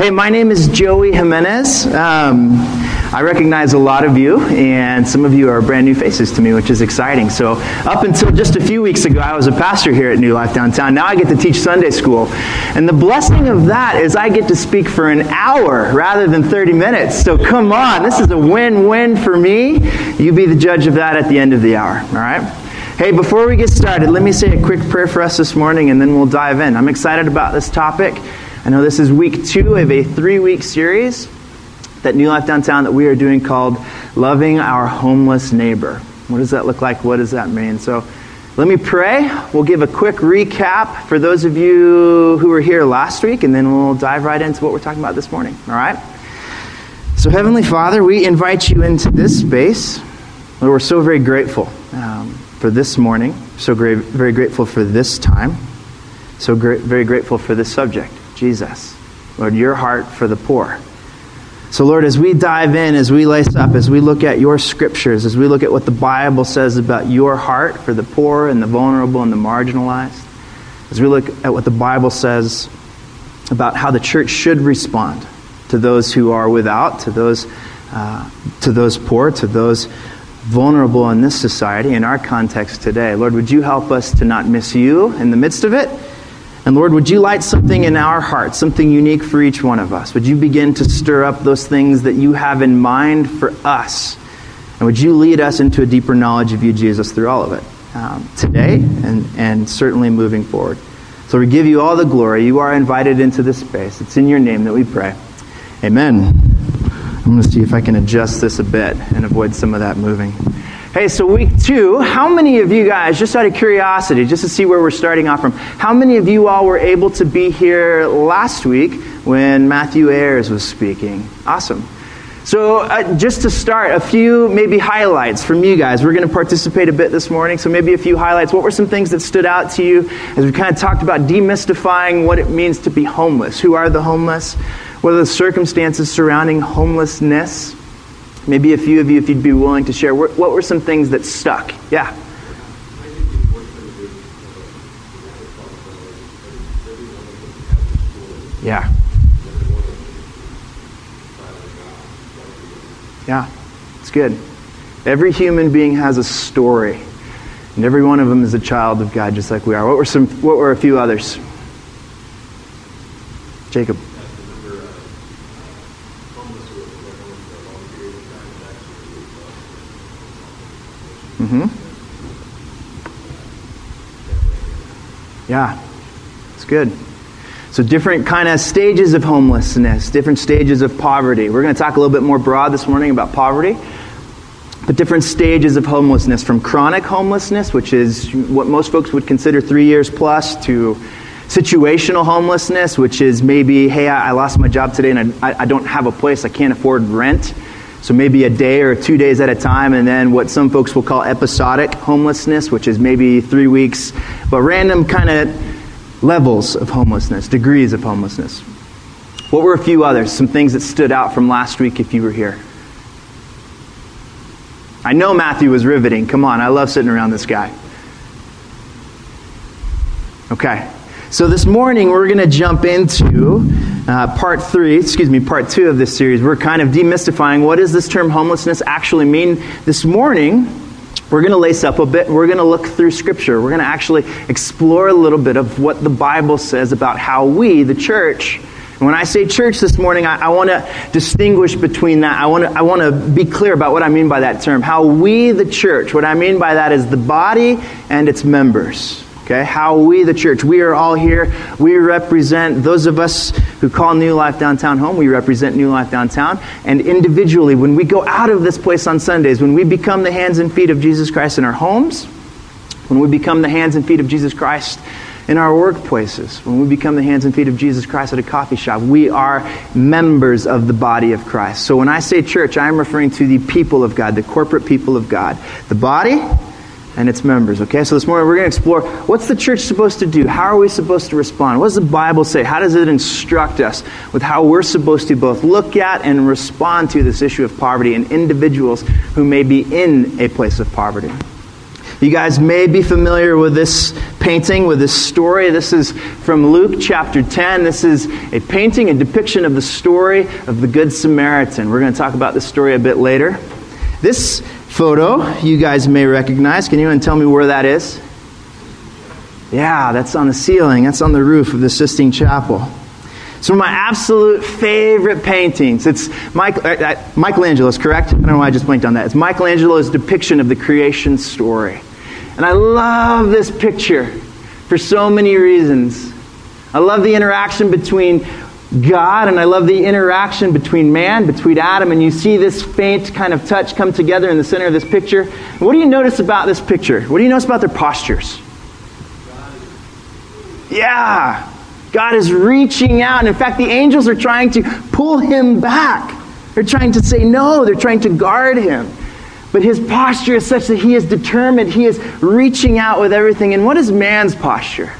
Hey, my name is Joey Jimenez. Um, I recognize a lot of you, and some of you are brand new faces to me, which is exciting. So, up until just a few weeks ago, I was a pastor here at New Life Downtown. Now I get to teach Sunday school. And the blessing of that is I get to speak for an hour rather than 30 minutes. So, come on, this is a win win for me. You be the judge of that at the end of the hour, all right? Hey, before we get started, let me say a quick prayer for us this morning, and then we'll dive in. I'm excited about this topic. I know this is week two of a three week series that New Life Downtown that we are doing called Loving Our Homeless Neighbor. What does that look like? What does that mean? So let me pray. We'll give a quick recap for those of you who were here last week, and then we'll dive right into what we're talking about this morning. All right? So, Heavenly Father, we invite you into this space. Lord, we're so very grateful um, for this morning, so great, very grateful for this time, so great, very grateful for this subject. Jesus. Lord, your heart for the poor. So, Lord, as we dive in, as we lace up, as we look at your scriptures, as we look at what the Bible says about your heart for the poor and the vulnerable and the marginalized, as we look at what the Bible says about how the church should respond to those who are without, to those, uh, to those poor, to those vulnerable in this society, in our context today. Lord, would you help us to not miss you in the midst of it? And Lord, would you light something in our hearts, something unique for each one of us? Would you begin to stir up those things that you have in mind for us? And would you lead us into a deeper knowledge of you, Jesus, through all of it um, today and, and certainly moving forward? So we give you all the glory. You are invited into this space. It's in your name that we pray. Amen. I'm going to see if I can adjust this a bit and avoid some of that moving. Hey, so week two, how many of you guys, just out of curiosity, just to see where we're starting off from, how many of you all were able to be here last week when Matthew Ayers was speaking? Awesome. So, uh, just to start, a few maybe highlights from you guys. We're going to participate a bit this morning, so maybe a few highlights. What were some things that stood out to you as we kind of talked about demystifying what it means to be homeless? Who are the homeless? What are the circumstances surrounding homelessness? Maybe a few of you, if you'd be willing to share, what were some things that stuck? Yeah. Yeah. Yeah, it's good. Every human being has a story, and every one of them is a child of God, just like we are. What were some? What were a few others? Jacob. Mm-hmm. Yeah, it's good. So different kind of stages of homelessness, different stages of poverty. We're going to talk a little bit more broad this morning about poverty, but different stages of homelessness from chronic homelessness, which is what most folks would consider three years plus, to situational homelessness, which is maybe, hey, I lost my job today and I, I don't have a place, I can't afford rent. So maybe a day or two days at a time, and then what some folks will call episodic homelessness, which is maybe three weeks, but random kind of levels of homelessness, degrees of homelessness. What were a few others? Some things that stood out from last week if you were here. I know Matthew was riveting. Come on, I love sitting around this guy. Okay. So this morning we're going to jump into uh, part three, excuse me, part two of this series. We're kind of demystifying what does this term homelessness actually mean. This morning we're going to lace up a bit. We're going to look through Scripture. We're going to actually explore a little bit of what the Bible says about how we, the church, and when I say church this morning, I, I want to distinguish between that. I want to I want to be clear about what I mean by that term. How we, the church, what I mean by that is the body and its members. Okay, how we, the church, we are all here. We represent those of us who call New Life Downtown home. We represent New Life Downtown. And individually, when we go out of this place on Sundays, when we become the hands and feet of Jesus Christ in our homes, when we become the hands and feet of Jesus Christ in our workplaces, when we become the hands and feet of Jesus Christ at a coffee shop, we are members of the body of Christ. So when I say church, I am referring to the people of God, the corporate people of God. The body, and its members. Okay, so this morning we're going to explore what's the church supposed to do? How are we supposed to respond? What does the Bible say? How does it instruct us with how we're supposed to both look at and respond to this issue of poverty and individuals who may be in a place of poverty? You guys may be familiar with this painting, with this story. This is from Luke chapter 10. This is a painting, a depiction of the story of the Good Samaritan. We're going to talk about this story a bit later. This photo you guys may recognize. Can anyone tell me where that is? Yeah, that's on the ceiling. That's on the roof of the Sistine Chapel. It's one of my absolute favorite paintings. It's Mike, uh, uh, Michelangelo's, correct? I don't know why I just blinked on that. It's Michelangelo's depiction of the creation story. And I love this picture for so many reasons. I love the interaction between God, and I love the interaction between man, between Adam, and you see this faint kind of touch come together in the center of this picture. What do you notice about this picture? What do you notice about their postures? Yeah. God is reaching out. And in fact, the angels are trying to pull him back. They're trying to say no, they're trying to guard him. But his posture is such that he is determined. He is reaching out with everything. And what is man's posture?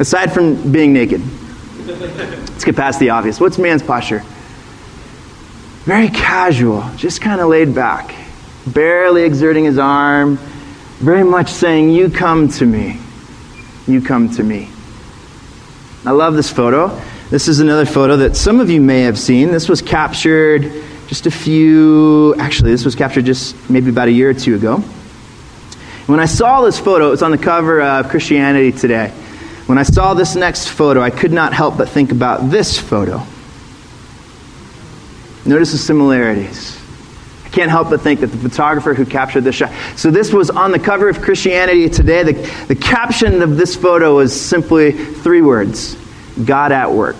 Aside from being naked. Let's get past the obvious. What's man's posture? Very casual, just kind of laid back, barely exerting his arm, very much saying, You come to me. You come to me. I love this photo. This is another photo that some of you may have seen. This was captured just a few, actually, this was captured just maybe about a year or two ago. When I saw this photo, it was on the cover of Christianity Today. When I saw this next photo, I could not help but think about this photo. Notice the similarities. I can't help but think that the photographer who captured this shot. So, this was on the cover of Christianity Today. The, the caption of this photo was simply three words God at work.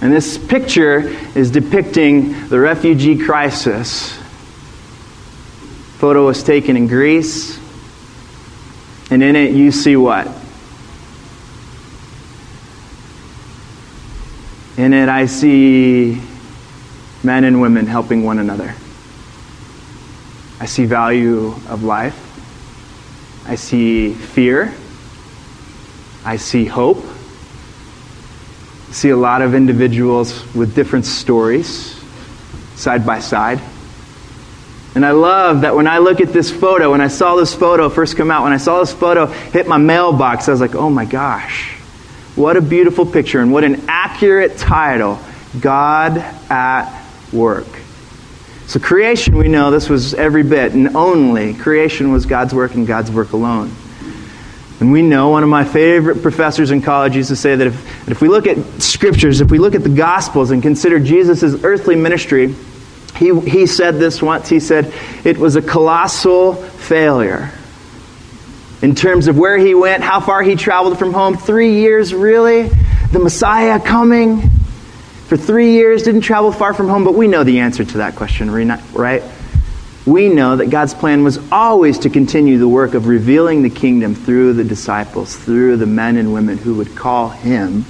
And this picture is depicting the refugee crisis. Photo was taken in Greece. And in it, you see what? In it, I see men and women helping one another. I see value of life. I see fear. I see hope. I see a lot of individuals with different stories side by side. And I love that when I look at this photo, when I saw this photo first come out, when I saw this photo hit my mailbox, I was like, oh my gosh, what a beautiful picture and what an accurate title God at work. So, creation, we know this was every bit and only. Creation was God's work and God's work alone. And we know one of my favorite professors in college used to say that if, if we look at scriptures, if we look at the Gospels and consider Jesus' earthly ministry, he, he said this once. He said, it was a colossal failure. In terms of where he went, how far he traveled from home. Three years, really? The Messiah coming? For three years, didn't travel far from home, but we know the answer to that question, right? We know that God's plan was always to continue the work of revealing the kingdom through the disciples, through the men and women who would call him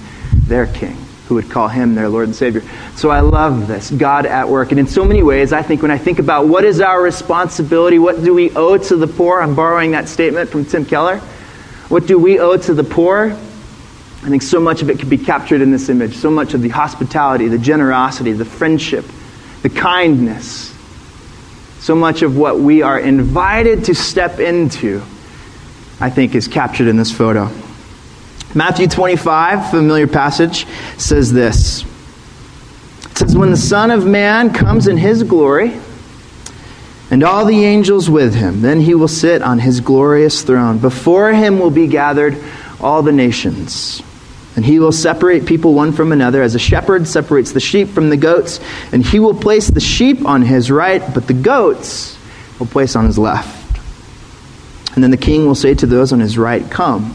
their king who would call him their Lord and Savior. So I love this, God at work. And in so many ways, I think when I think about what is our responsibility, what do we owe to the poor, I'm borrowing that statement from Tim Keller. What do we owe to the poor? I think so much of it can be captured in this image. So much of the hospitality, the generosity, the friendship, the kindness. So much of what we are invited to step into, I think, is captured in this photo. Matthew 25, familiar passage, says this. It says, When the Son of Man comes in his glory, and all the angels with him, then he will sit on his glorious throne. Before him will be gathered all the nations. And he will separate people one from another, as a shepherd separates the sheep from the goats. And he will place the sheep on his right, but the goats will place on his left. And then the king will say to those on his right, Come.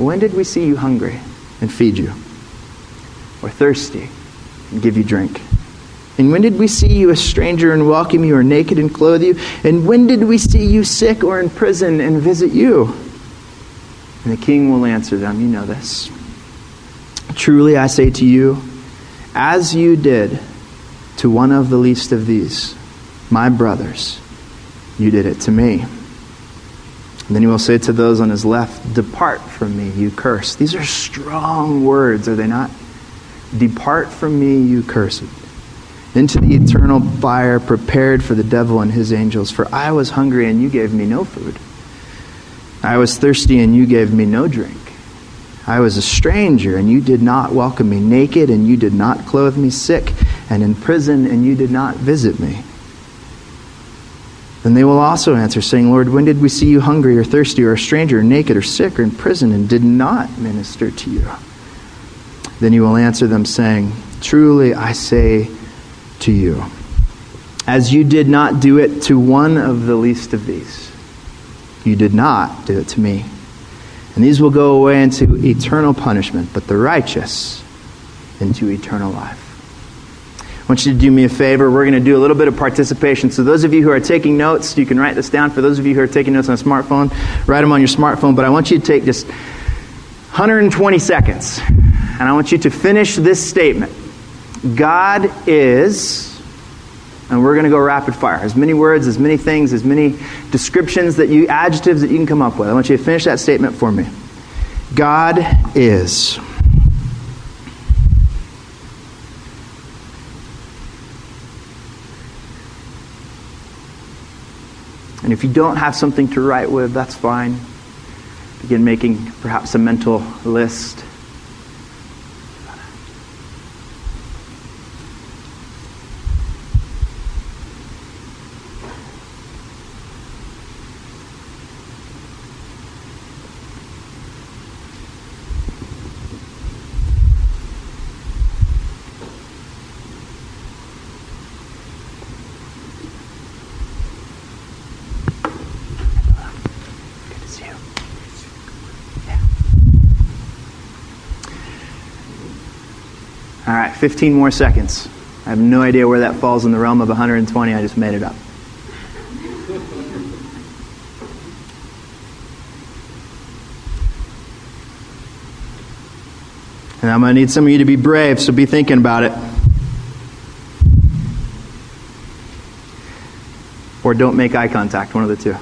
when did we see you hungry and feed you? Or thirsty and give you drink? And when did we see you a stranger and welcome you, or naked and clothe you? And when did we see you sick or in prison and visit you? And the king will answer them, You know this. Truly I say to you, as you did to one of the least of these, my brothers, you did it to me. And then he will say to those on his left, Depart from me, you cursed. These are strong words, are they not? Depart from me, you cursed into the eternal fire prepared for the devil and his angels. For I was hungry, and you gave me no food. I was thirsty, and you gave me no drink. I was a stranger, and you did not welcome me. Naked, and you did not clothe me. Sick, and in prison, and you did not visit me. Then they will also answer, saying, Lord, when did we see you hungry, or thirsty, or a stranger, or naked, or sick, or in prison, and did not minister to you? Then you will answer them, saying, Truly I say, to you, as you did not do it to one of the least of these. You did not do it to me. And these will go away into eternal punishment, but the righteous into eternal life. Want you to do me a favor. We're going to do a little bit of participation. So, those of you who are taking notes, you can write this down. For those of you who are taking notes on a smartphone, write them on your smartphone. But I want you to take just 120 seconds. And I want you to finish this statement. God is, and we're going to go rapid fire. As many words, as many things, as many descriptions that you, adjectives that you can come up with. I want you to finish that statement for me. God is. And if you don't have something to write with, that's fine. Begin making perhaps a mental list. Right, 15 more seconds. I have no idea where that falls in the realm of 120. I just made it up. And I'm going to need some of you to be brave, so be thinking about it. Or don't make eye contact, one of the two.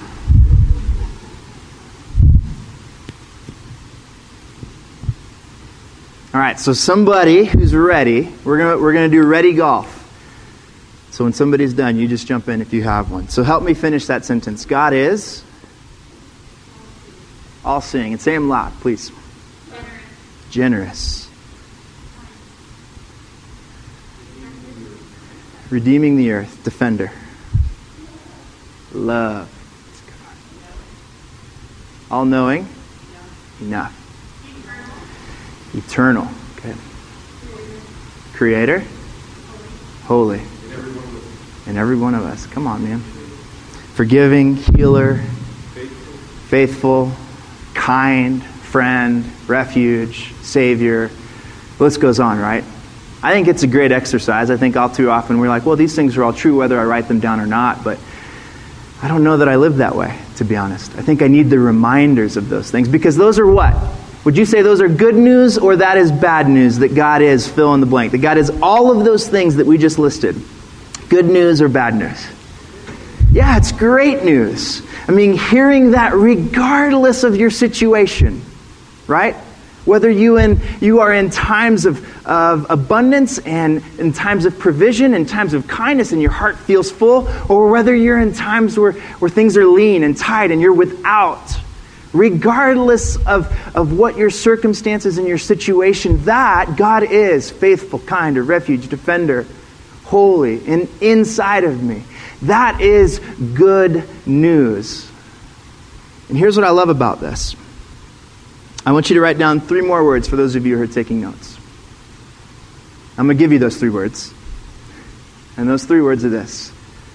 All right, so somebody who's ready, we're going we're to do ready golf. So when somebody's done, you just jump in if you have one. So help me finish that sentence. God is all seeing. And say them loud, please. Generous. Generous. Redeeming the earth. Defender. Love. All knowing. Enough. Eternal. Okay. Creator. Holy. In every one of us. Come on, man. Forgiving, healer, faithful, kind, friend, refuge, savior. The list goes on, right? I think it's a great exercise. I think all too often we're like, well, these things are all true whether I write them down or not, but I don't know that I live that way, to be honest. I think I need the reminders of those things because those are what? Would you say those are good news or that is bad news that God is fill in the blank? That God is all of those things that we just listed. Good news or bad news? Yeah, it's great news. I mean, hearing that regardless of your situation, right? Whether you, in, you are in times of, of abundance and in times of provision, and times of kindness, and your heart feels full, or whether you're in times where, where things are lean and tight and you're without regardless of, of what your circumstances and your situation, that God is faithful, kind, a refuge, defender, holy, and inside of me. That is good news. And here's what I love about this I want you to write down three more words for those of you who are taking notes. I'm going to give you those three words. And those three words are this.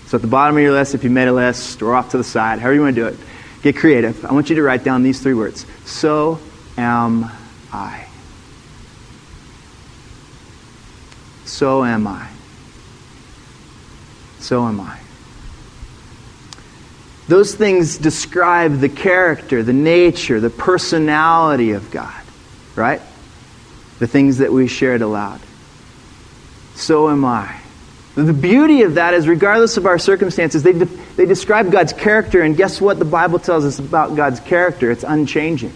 So at the bottom of your list, if you made a list or off to the side, however you want to do it, Get creative. I want you to write down these three words So am I. So am I. so am I. Those things describe the character, the nature, the personality of God, right? The things that we shared aloud. So am I. The beauty of that is, regardless of our circumstances, they, de- they describe God's character, and guess what the Bible tells us about God's character? It's unchanging.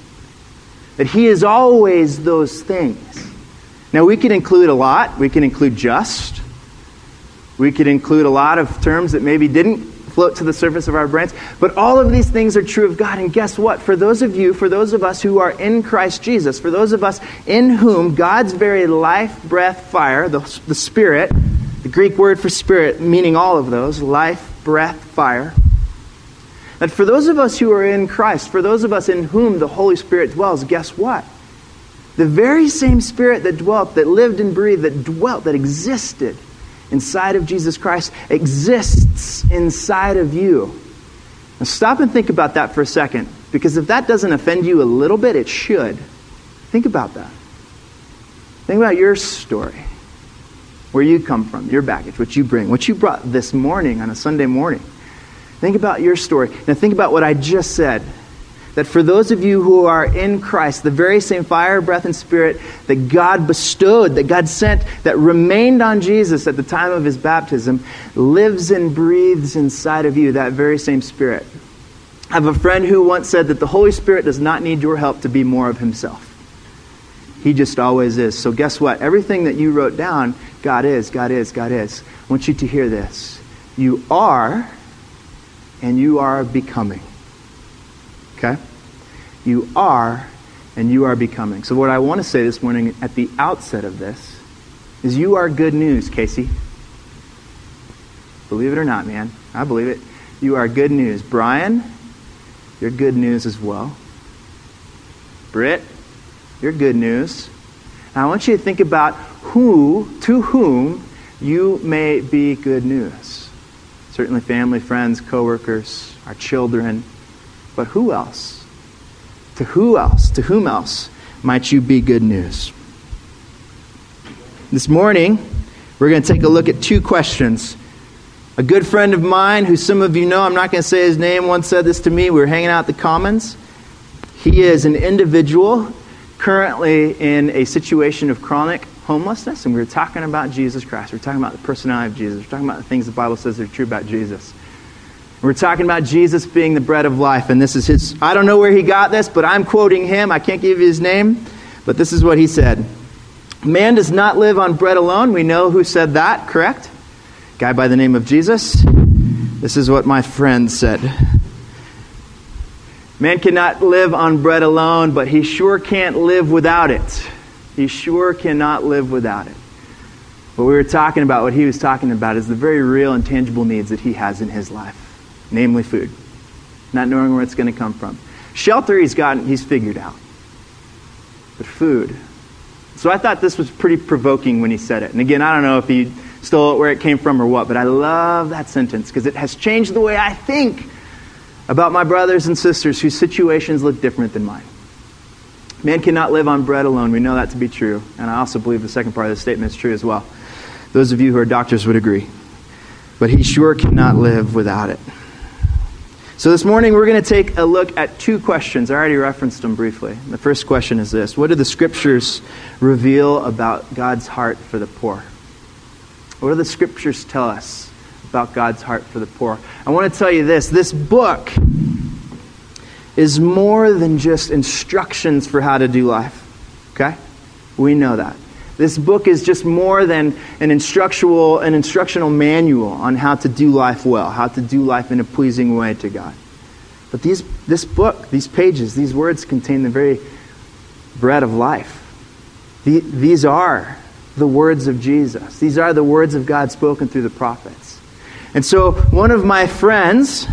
That He is always those things. Now, we can include a lot. We can include just. We could include a lot of terms that maybe didn't float to the surface of our brains. But all of these things are true of God. And guess what? For those of you, for those of us who are in Christ Jesus, for those of us in whom God's very life, breath, fire, the, the Spirit, the Greek word for spirit, meaning all of those life, breath, fire. That for those of us who are in Christ, for those of us in whom the Holy Spirit dwells, guess what? The very same Spirit that dwelt, that lived and breathed, that dwelt, that existed inside of Jesus Christ exists inside of you. Now stop and think about that for a second, because if that doesn't offend you a little bit, it should. Think about that. Think about your story, where you come from, your baggage, what you bring, what you brought this morning on a Sunday morning. Think about your story. Now think about what I just said that for those of you who are in Christ, the very same fire, breath, and spirit that God bestowed, that God sent, that remained on Jesus at the time of his baptism, lives and breathes inside of you, that very same spirit. I have a friend who once said that the Holy Spirit does not need your help to be more of himself. He just always is. So, guess what? Everything that you wrote down, God is, God is, God is. I want you to hear this. You are, and you are becoming. Okay? You are and you are becoming. So, what I want to say this morning at the outset of this is you are good news, Casey. Believe it or not, man. I believe it. You are good news. Brian, you're good news as well. Britt, you're good news. And I want you to think about who, to whom, you may be good news. Certainly family, friends, coworkers, our children, but who else? To who else? To whom else might you be good news? This morning, we're going to take a look at two questions. A good friend of mine, who some of you know, I'm not going to say his name, once said this to me. We were hanging out at the Commons. He is an individual currently in a situation of chronic homelessness, and we were talking about Jesus Christ. We are talking about the personality of Jesus. We are talking about the things the Bible says are true about Jesus. We're talking about Jesus being the bread of life, and this is his. I don't know where he got this, but I'm quoting him. I can't give you his name, but this is what he said Man does not live on bread alone. We know who said that, correct? Guy by the name of Jesus. This is what my friend said. Man cannot live on bread alone, but he sure can't live without it. He sure cannot live without it. What we were talking about, what he was talking about, is the very real and tangible needs that he has in his life namely food, not knowing where it's going to come from. Shelter, he's gotten, he's figured out. But food. So I thought this was pretty provoking when he said it. And again, I don't know if he stole it where it came from or what, but I love that sentence because it has changed the way I think about my brothers and sisters whose situations look different than mine. Man cannot live on bread alone. We know that to be true. And I also believe the second part of the statement is true as well. Those of you who are doctors would agree. But he sure cannot live without it. So this morning we're going to take a look at two questions. I already referenced them briefly. The first question is this What do the scriptures reveal about God's heart for the poor? What do the scriptures tell us about God's heart for the poor? I want to tell you this this book is more than just instructions for how to do life. Okay? We know that. This book is just more than an instructional, an instructional manual on how to do life well, how to do life in a pleasing way to God. But these, this book, these pages, these words contain the very bread of life. The, these are the words of Jesus. These are the words of God spoken through the prophets. And so, one of my friends,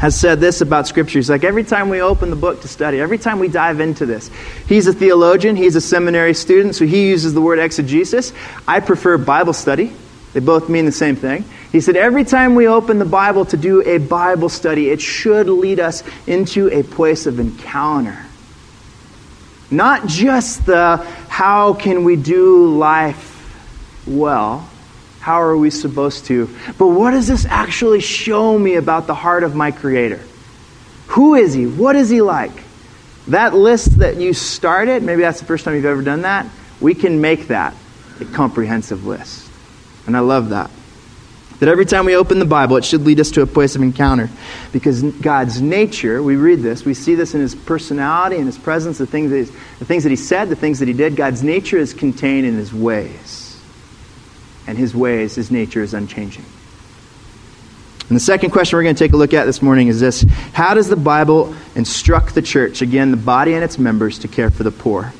has said this about Scripture. He's like, every time we open the book to study, every time we dive into this, he's a theologian, he's a seminary student, so he uses the word exegesis. I prefer Bible study. They both mean the same thing. He said, every time we open the Bible to do a Bible study, it should lead us into a place of encounter. Not just the how can we do life well, How are we supposed to? But what does this actually show me about the heart of my Creator? Who is He? What is He like? That list that you started, maybe that's the first time you've ever done that, we can make that a comprehensive list. And I love that. That every time we open the Bible, it should lead us to a place of encounter. Because God's nature, we read this, we see this in His personality and His presence, the things, that the things that He said, the things that He did. God's nature is contained in His ways. And His ways, His nature is unchanging. And the second question we're going to take a look at this morning is this How does the Bible instruct the church, again, the body and its members, to care for the poor,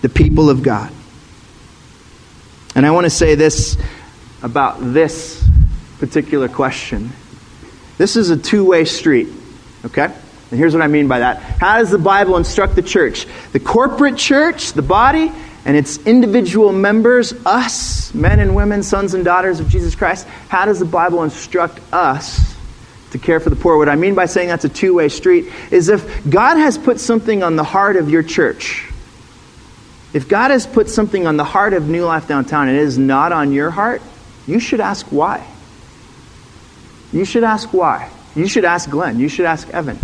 the people of God? And I want to say this about this particular question. This is a two way street, okay? And here's what I mean by that. How does the Bible instruct the church? The corporate church, the body, and its individual members, us, men and women, sons and daughters of Jesus Christ, how does the Bible instruct us to care for the poor? What I mean by saying that's a two way street is if God has put something on the heart of your church, if God has put something on the heart of New Life Downtown and it is not on your heart, you should ask why. You should ask why. You should ask Glenn. You should ask Evan.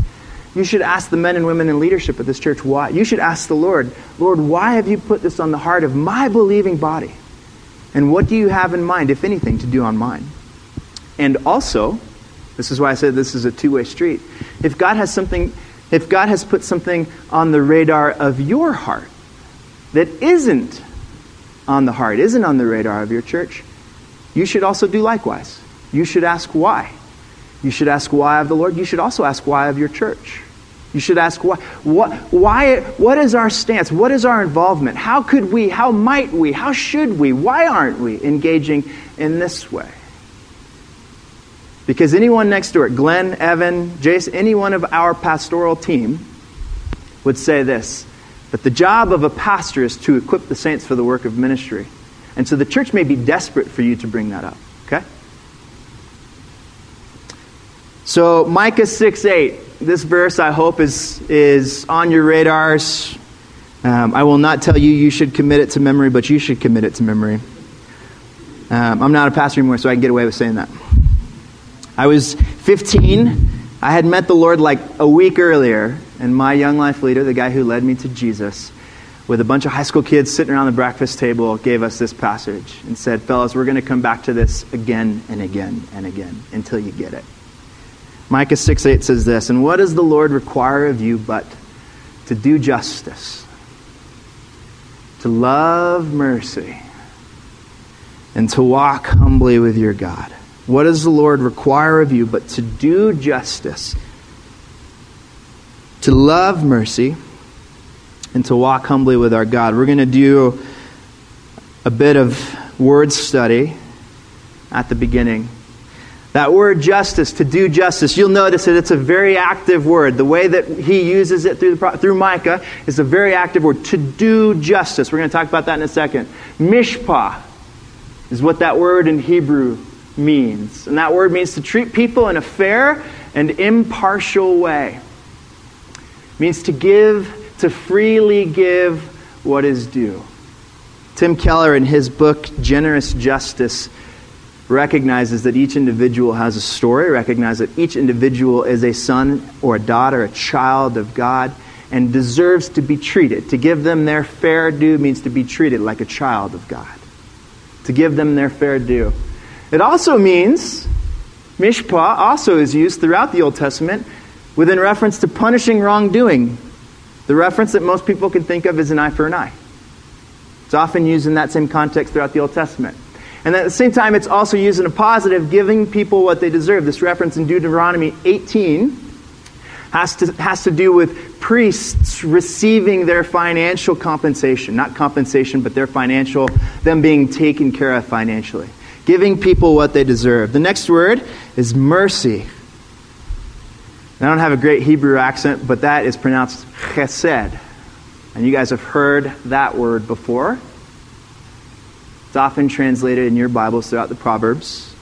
You should ask the men and women in leadership at this church why. You should ask the Lord, Lord, why have you put this on the heart of my believing body? And what do you have in mind, if anything, to do on mine? And also, this is why I said this is a two way street. If God has something, if God has put something on the radar of your heart that isn't on the heart, isn't on the radar of your church, you should also do likewise. You should ask why. You should ask why of the Lord. You should also ask why of your church. You should ask why, what, why, what is our stance? What is our involvement? How could we, how might we, how should we, why aren't we engaging in this way? Because anyone next door, Glenn, Evan, Jason, any one of our pastoral team would say this that the job of a pastor is to equip the saints for the work of ministry. And so the church may be desperate for you to bring that up, okay? So Micah 6 8, this verse I hope is, is on your radars. Um, I will not tell you you should commit it to memory, but you should commit it to memory. Um, I'm not a pastor anymore, so I can get away with saying that. I was 15. I had met the Lord like a week earlier, and my young life leader, the guy who led me to Jesus, with a bunch of high school kids sitting around the breakfast table, gave us this passage and said, Fellas, we're going to come back to this again and again and again until you get it. Micah 6 8 says this And what does the Lord require of you but to do justice, to love mercy, and to walk humbly with your God? What does the Lord require of you but to do justice, to love mercy, and to walk humbly with our God? We're going to do a bit of word study at the beginning. That word justice, to do justice, you'll notice that it's a very active word. The way that he uses it through, the, through Micah is a very active word. To do justice. We're going to talk about that in a second. Mishpat is what that word in Hebrew means. And that word means to treat people in a fair and impartial way. It means to give, to freely give what is due. Tim Keller, in his book, Generous Justice, recognizes that each individual has a story, recognizes that each individual is a son or a daughter, a child of God, and deserves to be treated. To give them their fair due means to be treated like a child of God. To give them their fair due. It also means, mishpat also is used throughout the Old Testament within reference to punishing wrongdoing. The reference that most people can think of is an eye for an eye. It's often used in that same context throughout the Old Testament. And at the same time, it's also used in a positive, giving people what they deserve. This reference in Deuteronomy 18 has to, has to do with priests receiving their financial compensation. Not compensation, but their financial, them being taken care of financially. Giving people what they deserve. The next word is mercy. I don't have a great Hebrew accent, but that is pronounced chesed. And you guys have heard that word before. It's often translated in your Bibles throughout the Proverbs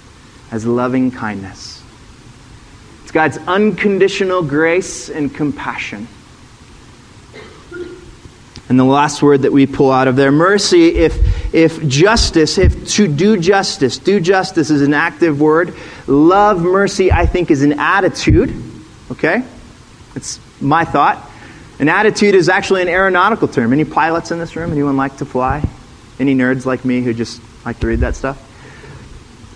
as loving kindness. It's God's unconditional grace and compassion. And the last word that we pull out of there, mercy, if if justice, if to do justice, do justice is an active word, love mercy, I think, is an attitude. Okay? It's my thought. An attitude is actually an aeronautical term. Any pilots in this room? Anyone like to fly? Any nerds like me who just like to read that stuff?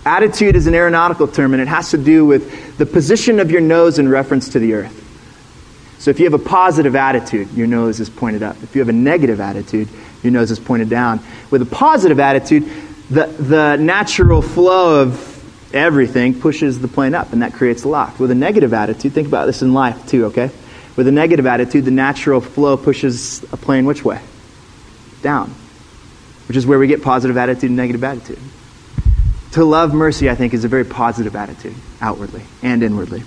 Attitude is an aeronautical term, and it has to do with the position of your nose in reference to the earth. So if you have a positive attitude, your nose is pointed up. If you have a negative attitude, your nose is pointed down. With a positive attitude, the, the natural flow of everything pushes the plane up, and that creates a loft. With a negative attitude, think about this in life too, okay? With a negative attitude, the natural flow pushes a plane which way? Down. Which is where we get positive attitude and negative attitude. To love mercy, I think, is a very positive attitude, outwardly and inwardly.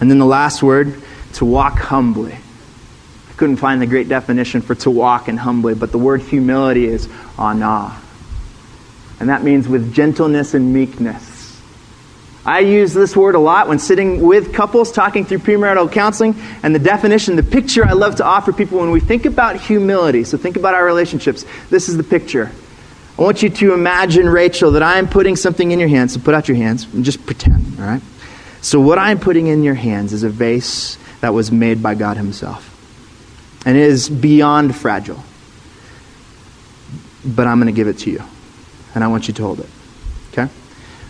And then the last word, to walk humbly. I couldn't find the great definition for to walk and humbly, but the word humility is anah. And that means with gentleness and meekness. I use this word a lot when sitting with couples talking through premarital counseling. And the definition, the picture I love to offer people when we think about humility, so think about our relationships, this is the picture. I want you to imagine, Rachel, that I am putting something in your hands. So put out your hands and just pretend, all right? So, what I'm putting in your hands is a vase that was made by God Himself. And it is beyond fragile. But I'm going to give it to you. And I want you to hold it. Okay?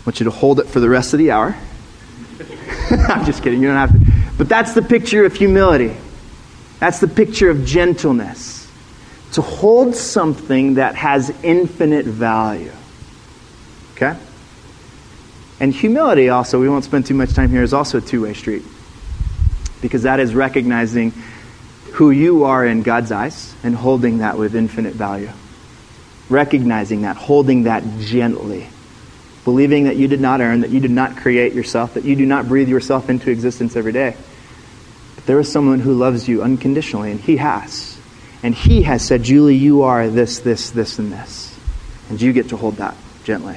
Want you to hold it for the rest of the hour. I'm just kidding. You don't have to. But that's the picture of humility. That's the picture of gentleness. To hold something that has infinite value. Okay? And humility, also, we won't spend too much time here, is also a two way street because that is recognizing who you are in God's eyes and holding that with infinite value. Recognizing that, holding that gently. Believing that you did not earn, that you did not create yourself, that you do not breathe yourself into existence every day. But there is someone who loves you unconditionally, and He has. And He has said, Julie, you are this, this, this, and this. And you get to hold that gently.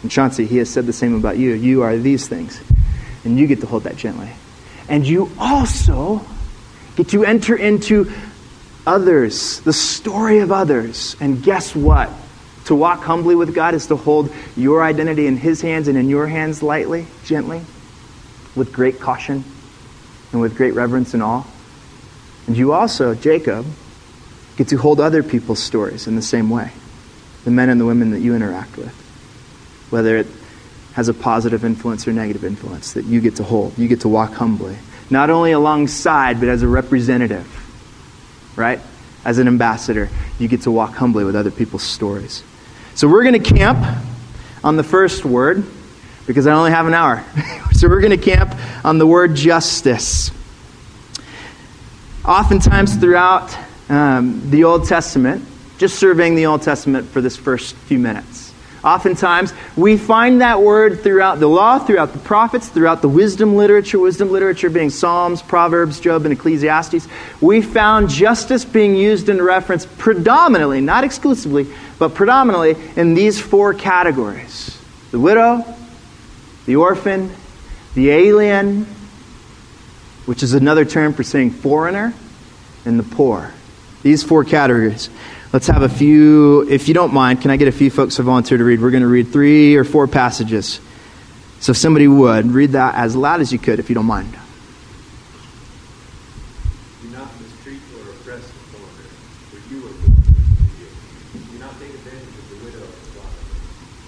And Chauncey, He has said the same about you. You are these things. And you get to hold that gently. And you also get to enter into others, the story of others. And guess what? To walk humbly with God is to hold your identity in His hands and in your hands lightly, gently, with great caution and with great reverence and awe. And you also, Jacob, get to hold other people's stories in the same way the men and the women that you interact with. Whether it has a positive influence or negative influence that you get to hold. You get to walk humbly. Not only alongside, but as a representative, right? As an ambassador, you get to walk humbly with other people's stories. So we're going to camp on the first word because I only have an hour. so we're going to camp on the word justice. Oftentimes throughout um, the Old Testament, just surveying the Old Testament for this first few minutes Oftentimes, we find that word throughout the law, throughout the prophets, throughout the wisdom literature, wisdom literature being Psalms, Proverbs, Job, and Ecclesiastes. We found justice being used in reference predominantly, not exclusively, but predominantly in these four categories the widow, the orphan, the alien, which is another term for saying foreigner, and the poor. These four categories. Let's have a few, if you don't mind, can I get a few folks to volunteer to read? We're going to read three or four passages. So if somebody would, read that as loud as you could, if you don't mind. You not discreet or aggressive border. Whoever will do not take advantage of the widow or the orphan. If You not mistreat or oppress the foreigner, for you are born with you. Do not take advantage of the widow of the father.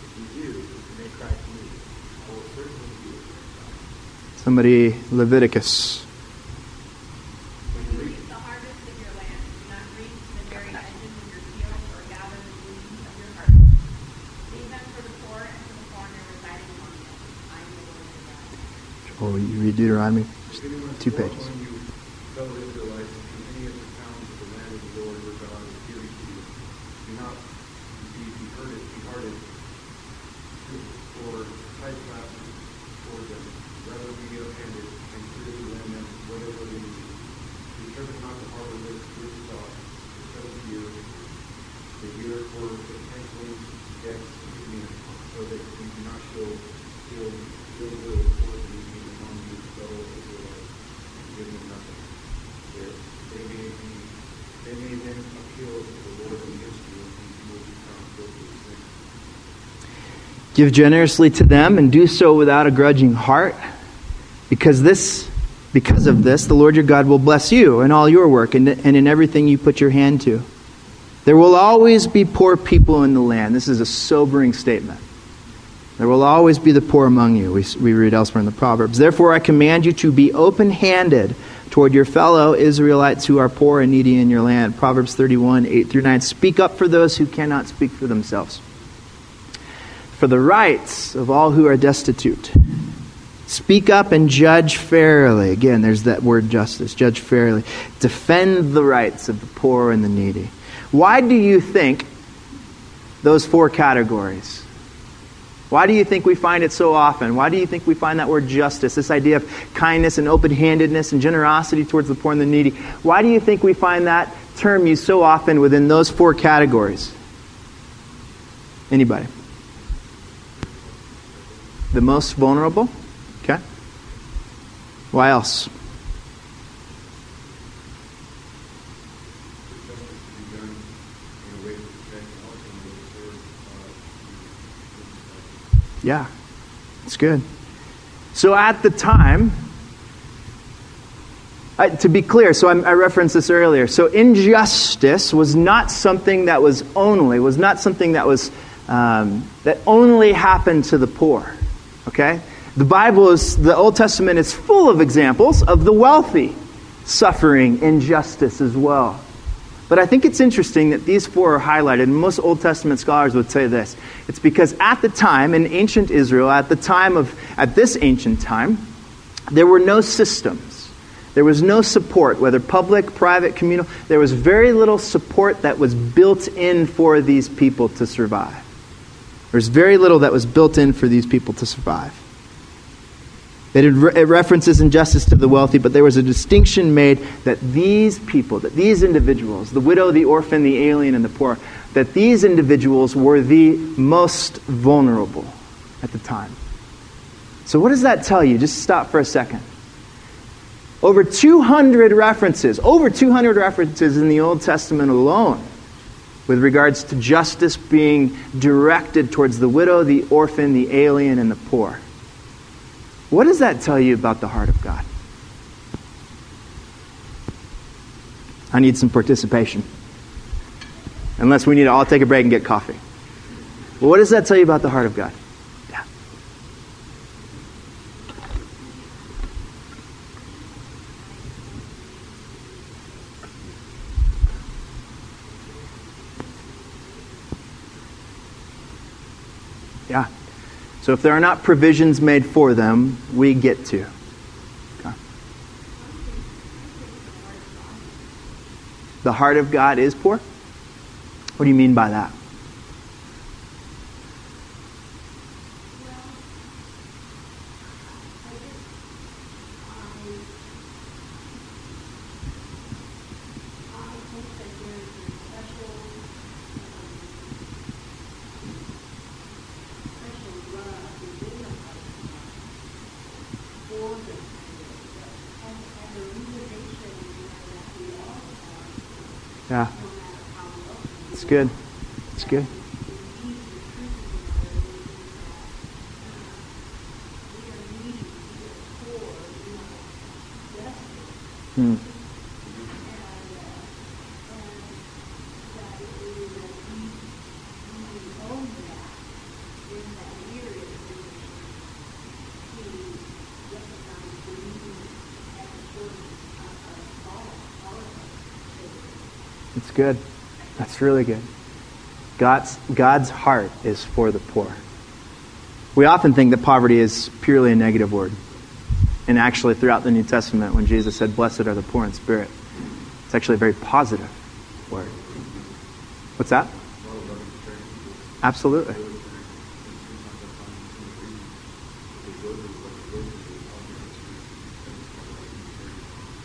If you do, you may cry to me. I will certainly do it. Somebody, Leviticus. Or you read Deuteronomy, two pages. Give generously to them and do so without a grudging heart, because this because of this the Lord your God will bless you in all your work and, and in everything you put your hand to. There will always be poor people in the land. This is a sobering statement. There will always be the poor among you. We, we read elsewhere in the Proverbs. Therefore, I command you to be open handed toward your fellow Israelites who are poor and needy in your land. Proverbs 31, 8 through 9. Speak up for those who cannot speak for themselves, for the rights of all who are destitute. Speak up and judge fairly. Again, there's that word justice. Judge fairly. Defend the rights of the poor and the needy. Why do you think those four categories? Why do you think we find it so often? Why do you think we find that word justice, this idea of kindness and open handedness and generosity towards the poor and the needy? Why do you think we find that term used so often within those four categories? Anybody? The most vulnerable? Okay. Why else? Yeah, it's good. So at the time, uh, to be clear, so I'm, i referenced this earlier. So injustice was not something that was only was not something that was um, that only happened to the poor. Okay, the Bible is the Old Testament is full of examples of the wealthy suffering injustice as well. But I think it's interesting that these four are highlighted. Most Old Testament scholars would say this. It's because at the time, in ancient Israel, at the time of, at this ancient time, there were no systems. There was no support, whether public, private, communal. There was very little support that was built in for these people to survive. There's very little that was built in for these people to survive. It, it uh, references injustice to the wealthy, but there was a distinction made that these people, that these individuals, the widow, the orphan, the alien, and the poor, that these individuals were the most vulnerable at the time. So, what does that tell you? Just stop for a second. Over 200 references, over 200 references in the Old Testament alone with regards to justice being directed towards the widow, the orphan, the alien, and the poor. What does that tell you about the heart of God? I need some participation. Unless we need to all take a break and get coffee. Well, what does that tell you about the heart of God? Yeah. So if there are not provisions made for them, we get to. Okay. The heart of God is poor? What do you mean by that? Yeah. It's good. It's good. Hmm. It's good. That's really good. God's, God's heart is for the poor. We often think that poverty is purely a negative word. And actually, throughout the New Testament, when Jesus said, Blessed are the poor in spirit, it's actually a very positive word. What's that? Absolutely.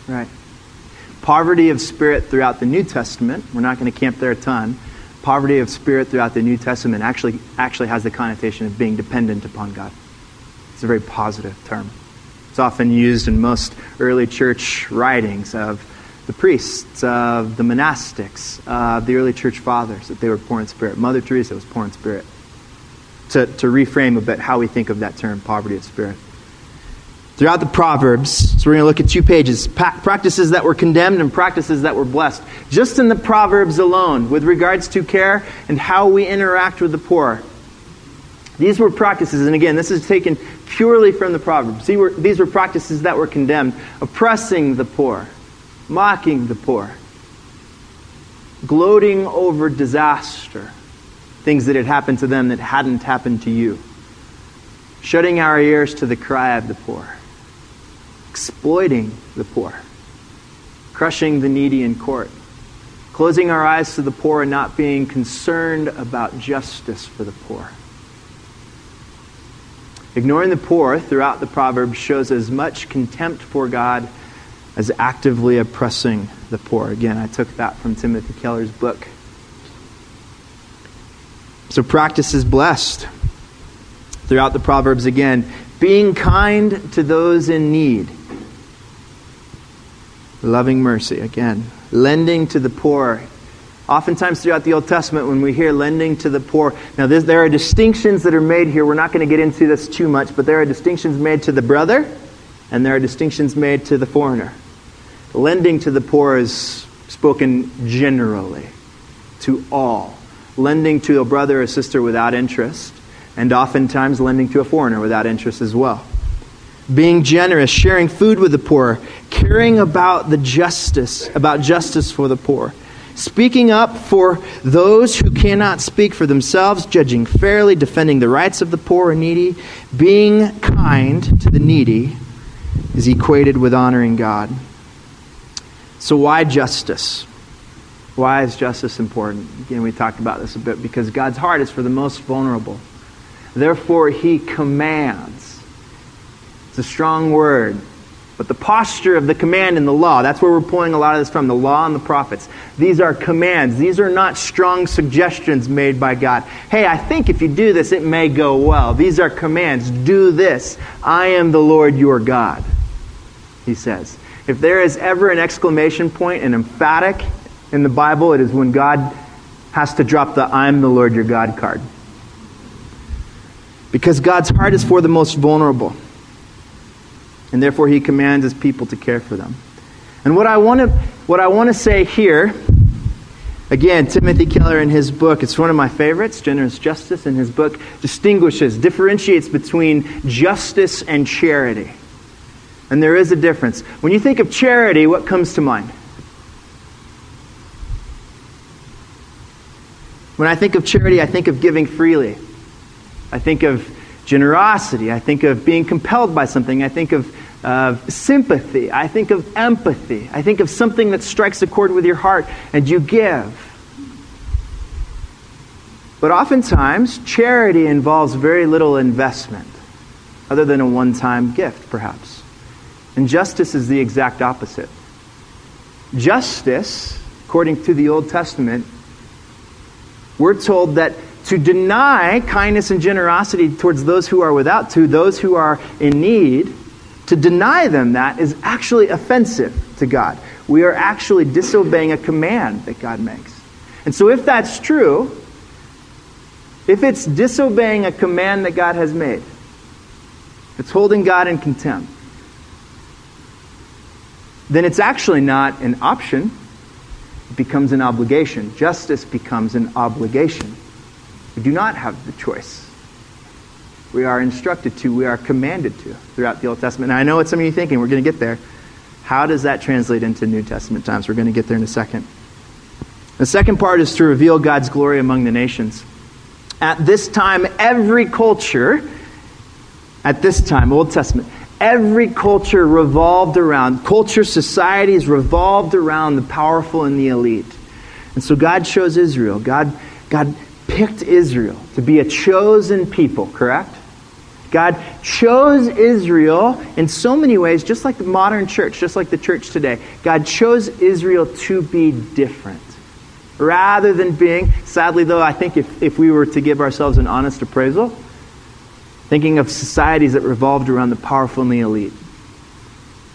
Right poverty of spirit throughout the New Testament, we're not going to camp there a ton. Poverty of spirit throughout the New Testament actually, actually has the connotation of being dependent upon God. It's a very positive term. It's often used in most early church writings of the priests, of the monastics, of the early church fathers, that they were poor in spirit. Mother Teresa was poor in spirit. to, to reframe a bit how we think of that term, poverty of spirit. Throughout the Proverbs, so we're going to look at two pages practices that were condemned and practices that were blessed. Just in the Proverbs alone, with regards to care and how we interact with the poor. These were practices, and again, this is taken purely from the Proverbs. These were, these were practices that were condemned oppressing the poor, mocking the poor, gloating over disaster, things that had happened to them that hadn't happened to you, shutting our ears to the cry of the poor, exploiting the poor, crushing the needy in court, closing our eyes to the poor and not being concerned about justice for the poor. Ignoring the poor throughout the Proverbs shows as much contempt for God as actively oppressing the poor. Again, I took that from Timothy Keller's book. So practice is blessed. Throughout the Proverbs, again, being kind to those in need, loving mercy, again, lending to the poor. Oftentimes throughout the Old Testament, when we hear lending to the poor, now this, there are distinctions that are made here. We're not going to get into this too much, but there are distinctions made to the brother, and there are distinctions made to the foreigner. Lending to the poor is spoken generally to all. Lending to a brother or sister without interest, and oftentimes lending to a foreigner without interest as well. Being generous, sharing food with the poor, caring about the justice, about justice for the poor. Speaking up for those who cannot speak for themselves, judging fairly, defending the rights of the poor and needy, being kind to the needy is equated with honoring God. So, why justice? Why is justice important? Again, we talked about this a bit because God's heart is for the most vulnerable. Therefore, He commands. A strong word. But the posture of the command in the law, that's where we're pulling a lot of this from the law and the prophets. These are commands. These are not strong suggestions made by God. Hey, I think if you do this, it may go well. These are commands. Do this. I am the Lord your God, he says. If there is ever an exclamation point, an emphatic in the Bible, it is when God has to drop the I'm the Lord your God card. Because God's heart is for the most vulnerable. And therefore, he commands his people to care for them. And what I want to, what I want to say here, again, Timothy Keller in his book, it's one of my favorites, Generous Justice, in his book, distinguishes, differentiates between justice and charity. And there is a difference. When you think of charity, what comes to mind? When I think of charity, I think of giving freely. I think of generosity. I think of being compelled by something. I think of uh, sympathy. I think of empathy. I think of something that strikes a chord with your heart and you give. But oftentimes, charity involves very little investment, other than a one time gift, perhaps. And justice is the exact opposite. Justice, according to the Old Testament, we're told that to deny kindness and generosity towards those who are without, to those who are in need, to deny them that is actually offensive to God. We are actually disobeying a command that God makes. And so, if that's true, if it's disobeying a command that God has made, it's holding God in contempt, then it's actually not an option. It becomes an obligation. Justice becomes an obligation. We do not have the choice. We are instructed to, we are commanded to throughout the Old Testament. And I know what some of you are thinking. We're going to get there. How does that translate into New Testament times? We're going to get there in a second. The second part is to reveal God's glory among the nations. At this time, every culture, at this time, Old Testament, Every culture revolved around, culture, societies revolved around the powerful and the elite. And so God chose Israel. God, God picked Israel to be a chosen people, correct? God chose Israel in so many ways, just like the modern church, just like the church today. God chose Israel to be different. Rather than being, sadly though, I think if, if we were to give ourselves an honest appraisal, thinking of societies that revolved around the powerful and the elite.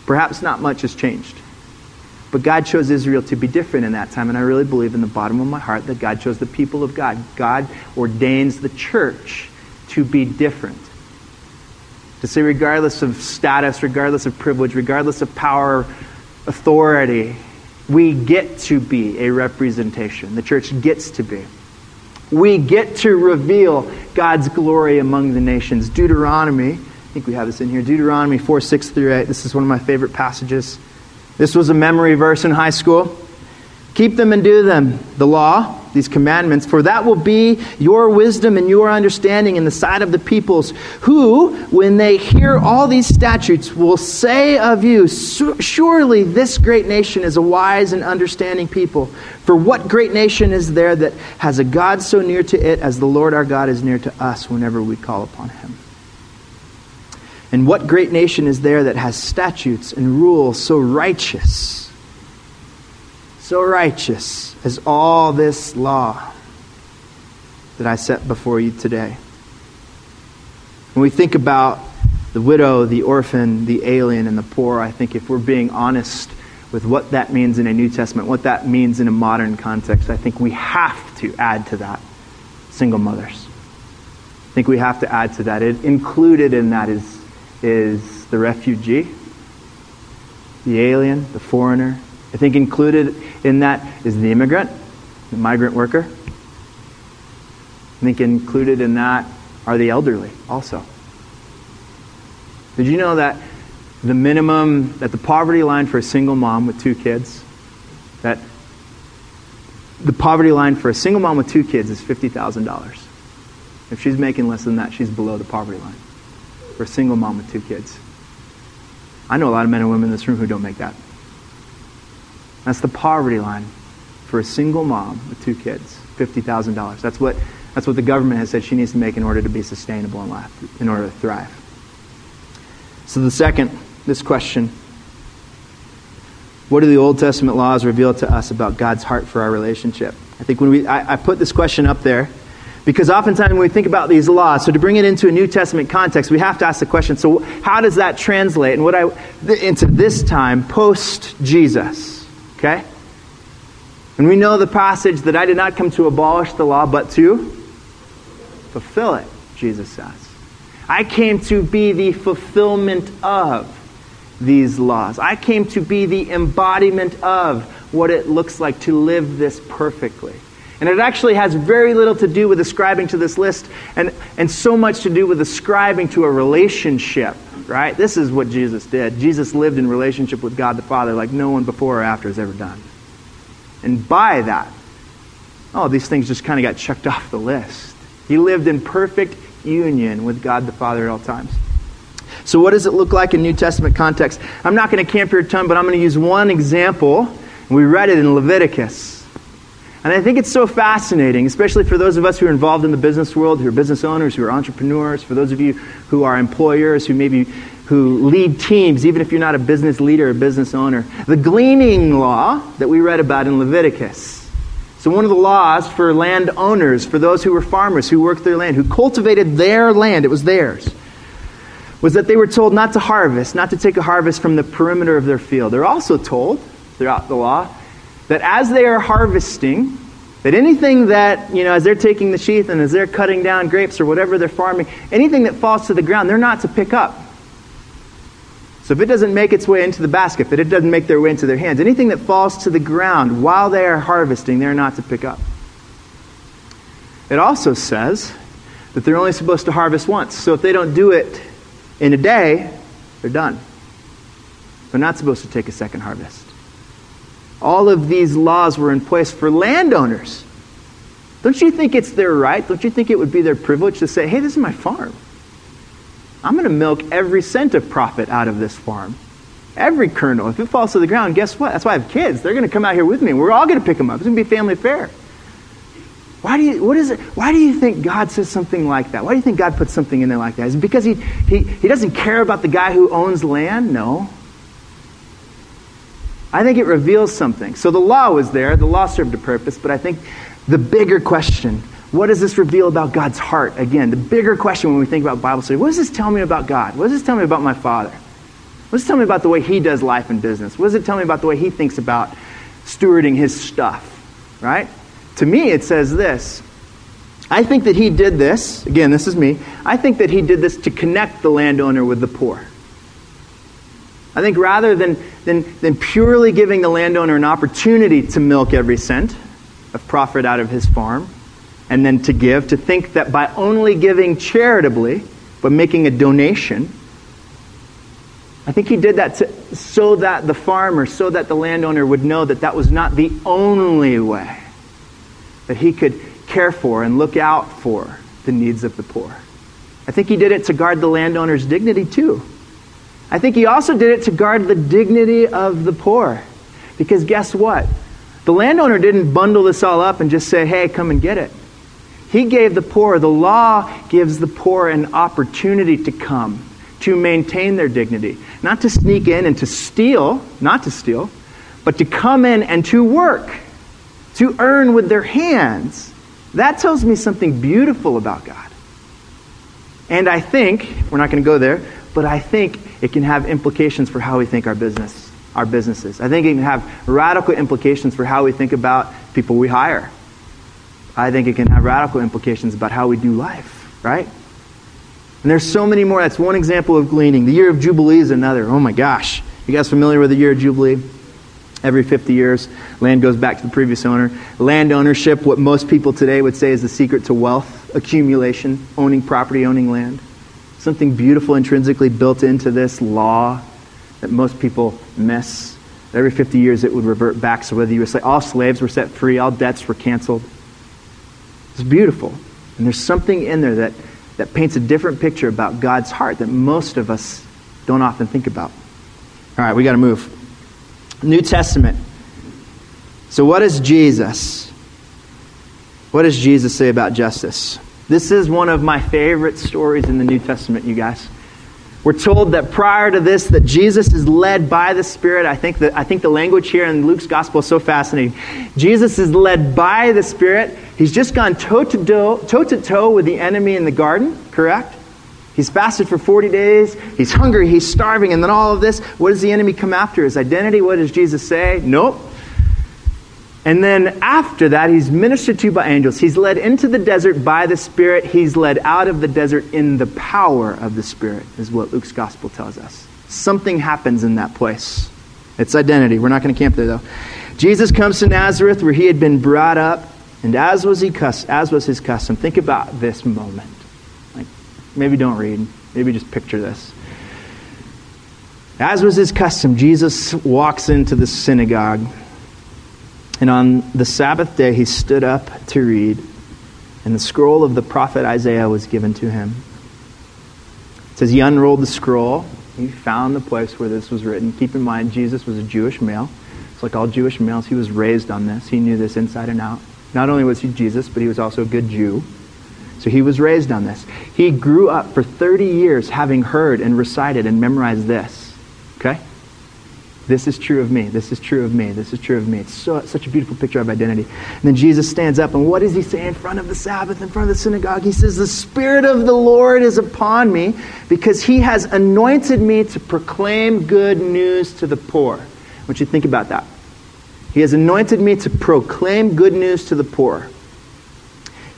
Perhaps not much has changed. But God chose Israel to be different in that time, and I really believe in the bottom of my heart that God chose the people of God. God ordains the church to be different. To say, regardless of status, regardless of privilege, regardless of power, authority, we get to be a representation. The church gets to be. We get to reveal God's glory among the nations. Deuteronomy, I think we have this in here, Deuteronomy 4 6 through 8. This is one of my favorite passages. This was a memory verse in high school. Keep them and do them, the law, these commandments, for that will be your wisdom and your understanding in the sight of the peoples, who, when they hear all these statutes, will say of you, Surely this great nation is a wise and understanding people. For what great nation is there that has a God so near to it as the Lord our God is near to us whenever we call upon him? And what great nation is there that has statutes and rules so righteous? so righteous as all this law that I set before you today. When we think about the widow, the orphan, the alien, and the poor, I think if we're being honest with what that means in a New Testament, what that means in a modern context, I think we have to add to that single mothers. I think we have to add to that. It, included in that is, is the refugee, the alien, the foreigner, I think included in that is the immigrant, the migrant worker. I think included in that are the elderly also. Did you know that the minimum, that the poverty line for a single mom with two kids, that the poverty line for a single mom with two kids is $50,000. If she's making less than that, she's below the poverty line for a single mom with two kids. I know a lot of men and women in this room who don't make that. That's the poverty line for a single mom with two kids, $50,000. That's what, that's what the government has said she needs to make in order to be sustainable in life, in order to thrive. So the second, this question, what do the Old Testament laws reveal to us about God's heart for our relationship? I think when we, I, I put this question up there because oftentimes when we think about these laws, so to bring it into a New Testament context, we have to ask the question, so how does that translate? And what I, into this time, post Jesus. Okay? And we know the passage that I did not come to abolish the law, but to fulfill it, Jesus says. I came to be the fulfillment of these laws. I came to be the embodiment of what it looks like to live this perfectly. And it actually has very little to do with ascribing to this list and, and so much to do with ascribing to a relationship right? This is what Jesus did. Jesus lived in relationship with God the Father like no one before or after has ever done. And by that, oh, these things just kind of got checked off the list. He lived in perfect union with God the Father at all times. So, what does it look like in New Testament context? I'm not going to camp here a ton, but I'm going to use one example. We read it in Leviticus. And I think it's so fascinating, especially for those of us who are involved in the business world, who are business owners, who are entrepreneurs, for those of you who are employers, who maybe who lead teams, even if you're not a business leader or business owner. The gleaning law that we read about in Leviticus. So, one of the laws for landowners, for those who were farmers, who worked their land, who cultivated their land, it was theirs, was that they were told not to harvest, not to take a harvest from the perimeter of their field. They're also told, throughout the law, that as they are harvesting, that anything that, you know, as they're taking the sheath and as they're cutting down grapes or whatever they're farming, anything that falls to the ground, they're not to pick up. So if it doesn't make its way into the basket, if it doesn't make their way into their hands, anything that falls to the ground while they are harvesting, they're not to pick up. It also says that they're only supposed to harvest once. So if they don't do it in a day, they're done. They're not supposed to take a second harvest. All of these laws were in place for landowners. Don't you think it's their right? Don't you think it would be their privilege to say, hey, this is my farm? I'm going to milk every cent of profit out of this farm. Every kernel. If it falls to the ground, guess what? That's why I have kids. They're going to come out here with me. We're all going to pick them up. It's going to be family affair. Why do you, what is it, why do you think God says something like that? Why do you think God puts something in there like that? Is it because he, he, he doesn't care about the guy who owns land? No. I think it reveals something. So the law was there, the law served a purpose, but I think the bigger question what does this reveal about God's heart? Again, the bigger question when we think about Bible study what does this tell me about God? What does this tell me about my Father? What does it tell me about the way He does life and business? What does it tell me about the way He thinks about stewarding His stuff? Right? To me, it says this I think that he did this, again, this is me, I think that he did this to connect the landowner with the poor. I think rather than, than, than purely giving the landowner an opportunity to milk every cent of profit out of his farm and then to give, to think that by only giving charitably, but making a donation, I think he did that to, so that the farmer, so that the landowner would know that that was not the only way that he could care for and look out for the needs of the poor. I think he did it to guard the landowner's dignity too. I think he also did it to guard the dignity of the poor. Because guess what? The landowner didn't bundle this all up and just say, hey, come and get it. He gave the poor, the law gives the poor an opportunity to come, to maintain their dignity. Not to sneak in and to steal, not to steal, but to come in and to work, to earn with their hands. That tells me something beautiful about God. And I think, we're not going to go there, but I think it can have implications for how we think our business, our businesses. I think it can have radical implications for how we think about people we hire. I think it can have radical implications about how we do life, right? And there's so many more. That's one example of gleaning. The year of Jubilee is another. Oh my gosh. You guys familiar with the year of Jubilee? Every 50 years, land goes back to the previous owner. Land ownership, what most people today would say is the secret to wealth accumulation, owning property, owning land. Something beautiful intrinsically built into this law that most people miss. Every 50 years, it would revert back. So whether you were slave, all slaves were set free, all debts were canceled. It's beautiful. And there's something in there that, that paints a different picture about God's heart that most of us don't often think about. All right, we got to move. New Testament. So, what is Jesus? What does Jesus say about justice? This is one of my favorite stories in the New Testament, you guys. We're told that prior to this, that Jesus is led by the Spirit. I think, that, I think the language here in Luke's gospel is so fascinating. Jesus is led by the Spirit. He's just gone toe to toe, toe to toe with the enemy in the garden, correct? He's fasted for 40 days. He's hungry. He's starving. And then all of this, what does the enemy come after? His identity? What does Jesus say? Nope. And then after that, he's ministered to by angels. He's led into the desert by the Spirit. He's led out of the desert in the power of the Spirit, is what Luke's gospel tells us. Something happens in that place. It's identity. We're not going to camp there, though. Jesus comes to Nazareth where he had been brought up, and as was, he as was his custom, think about this moment. Like, maybe don't read, maybe just picture this. As was his custom, Jesus walks into the synagogue and on the Sabbath day, he stood up to read, and the scroll of the prophet Isaiah was given to him. It says he unrolled the scroll. He found the place where this was written. Keep in mind, Jesus was a Jewish male. It's like all Jewish males. He was raised on this. He knew this inside and out. Not only was he Jesus, but he was also a good Jew. So he was raised on this. He grew up for 30 years having heard and recited and memorized this. This is true of me. This is true of me. This is true of me. It's so, such a beautiful picture of identity. And then Jesus stands up, and what does he say in front of the Sabbath, in front of the synagogue? He says, The Spirit of the Lord is upon me because he has anointed me to proclaim good news to the poor. I want you to think about that. He has anointed me to proclaim good news to the poor.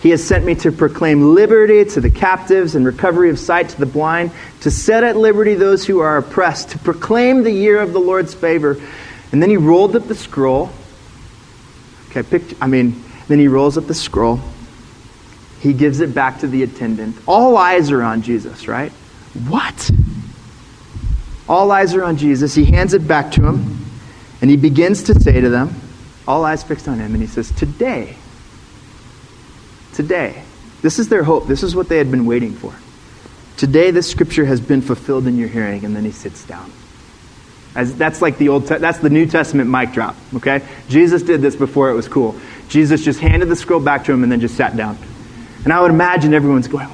He has sent me to proclaim liberty to the captives and recovery of sight to the blind, to set at liberty those who are oppressed, to proclaim the year of the Lord's favor. And then he rolled up the scroll. Okay, picture, I mean, then he rolls up the scroll. He gives it back to the attendant. All eyes are on Jesus, right? What? All eyes are on Jesus. He hands it back to him, and he begins to say to them, all eyes fixed on him, and he says, Today, Today. This is their hope. This is what they had been waiting for. Today, this scripture has been fulfilled in your hearing, and then he sits down. As, that's like the old, that's the New Testament mic drop. Okay, Jesus did this before it was cool. Jesus just handed the scroll back to him and then just sat down. And I would imagine everyone's going,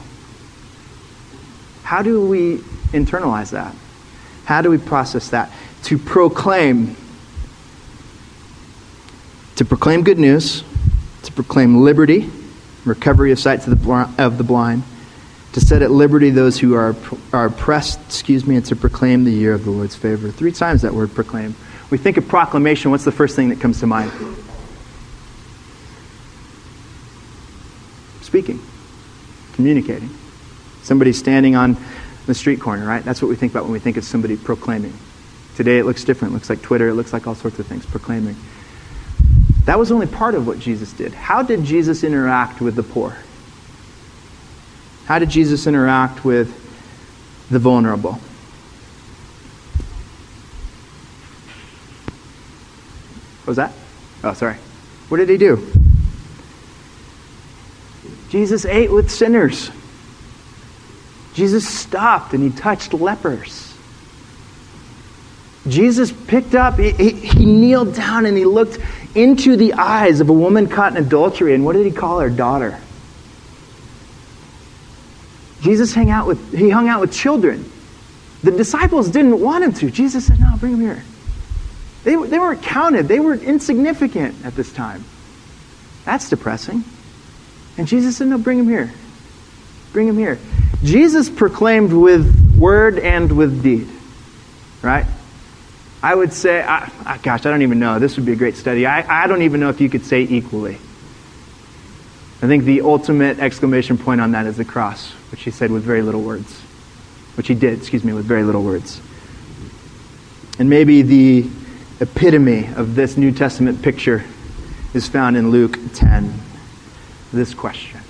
"How do we internalize that? How do we process that? To proclaim, to proclaim good news, to proclaim liberty." Recovery of sight to the of the blind, to set at liberty those who are, are oppressed, excuse me, and to proclaim the year of the Lord's favor. Three times that word proclaim. We think of proclamation, what's the first thing that comes to mind? speaking, communicating. Somebody standing on the street corner, right? That's what we think about when we think of somebody proclaiming. Today it looks different. It looks like Twitter. It looks like all sorts of things, proclaiming. That was only part of what Jesus did. How did Jesus interact with the poor? How did Jesus interact with the vulnerable? What was that? Oh, sorry. What did he do? Jesus ate with sinners. Jesus stopped and he touched lepers. Jesus picked up, he, he, kneeled down and he looked into the eyes of a woman caught in adultery. And what did he call her? Daughter. Jesus hung out with, he hung out with children. The disciples didn't want him to. Jesus said, No, bring him here. They, they weren't counted, they were insignificant at this time. That's depressing. And Jesus said, No, bring him here. Bring him here. Jesus proclaimed with word and with deed, right? I would say, I, I, gosh, I don't even know. This would be a great study. I, I don't even know if you could say equally. I think the ultimate exclamation point on that is the cross, which he said with very little words. Which he did, excuse me, with very little words. And maybe the epitome of this New Testament picture is found in Luke 10. This question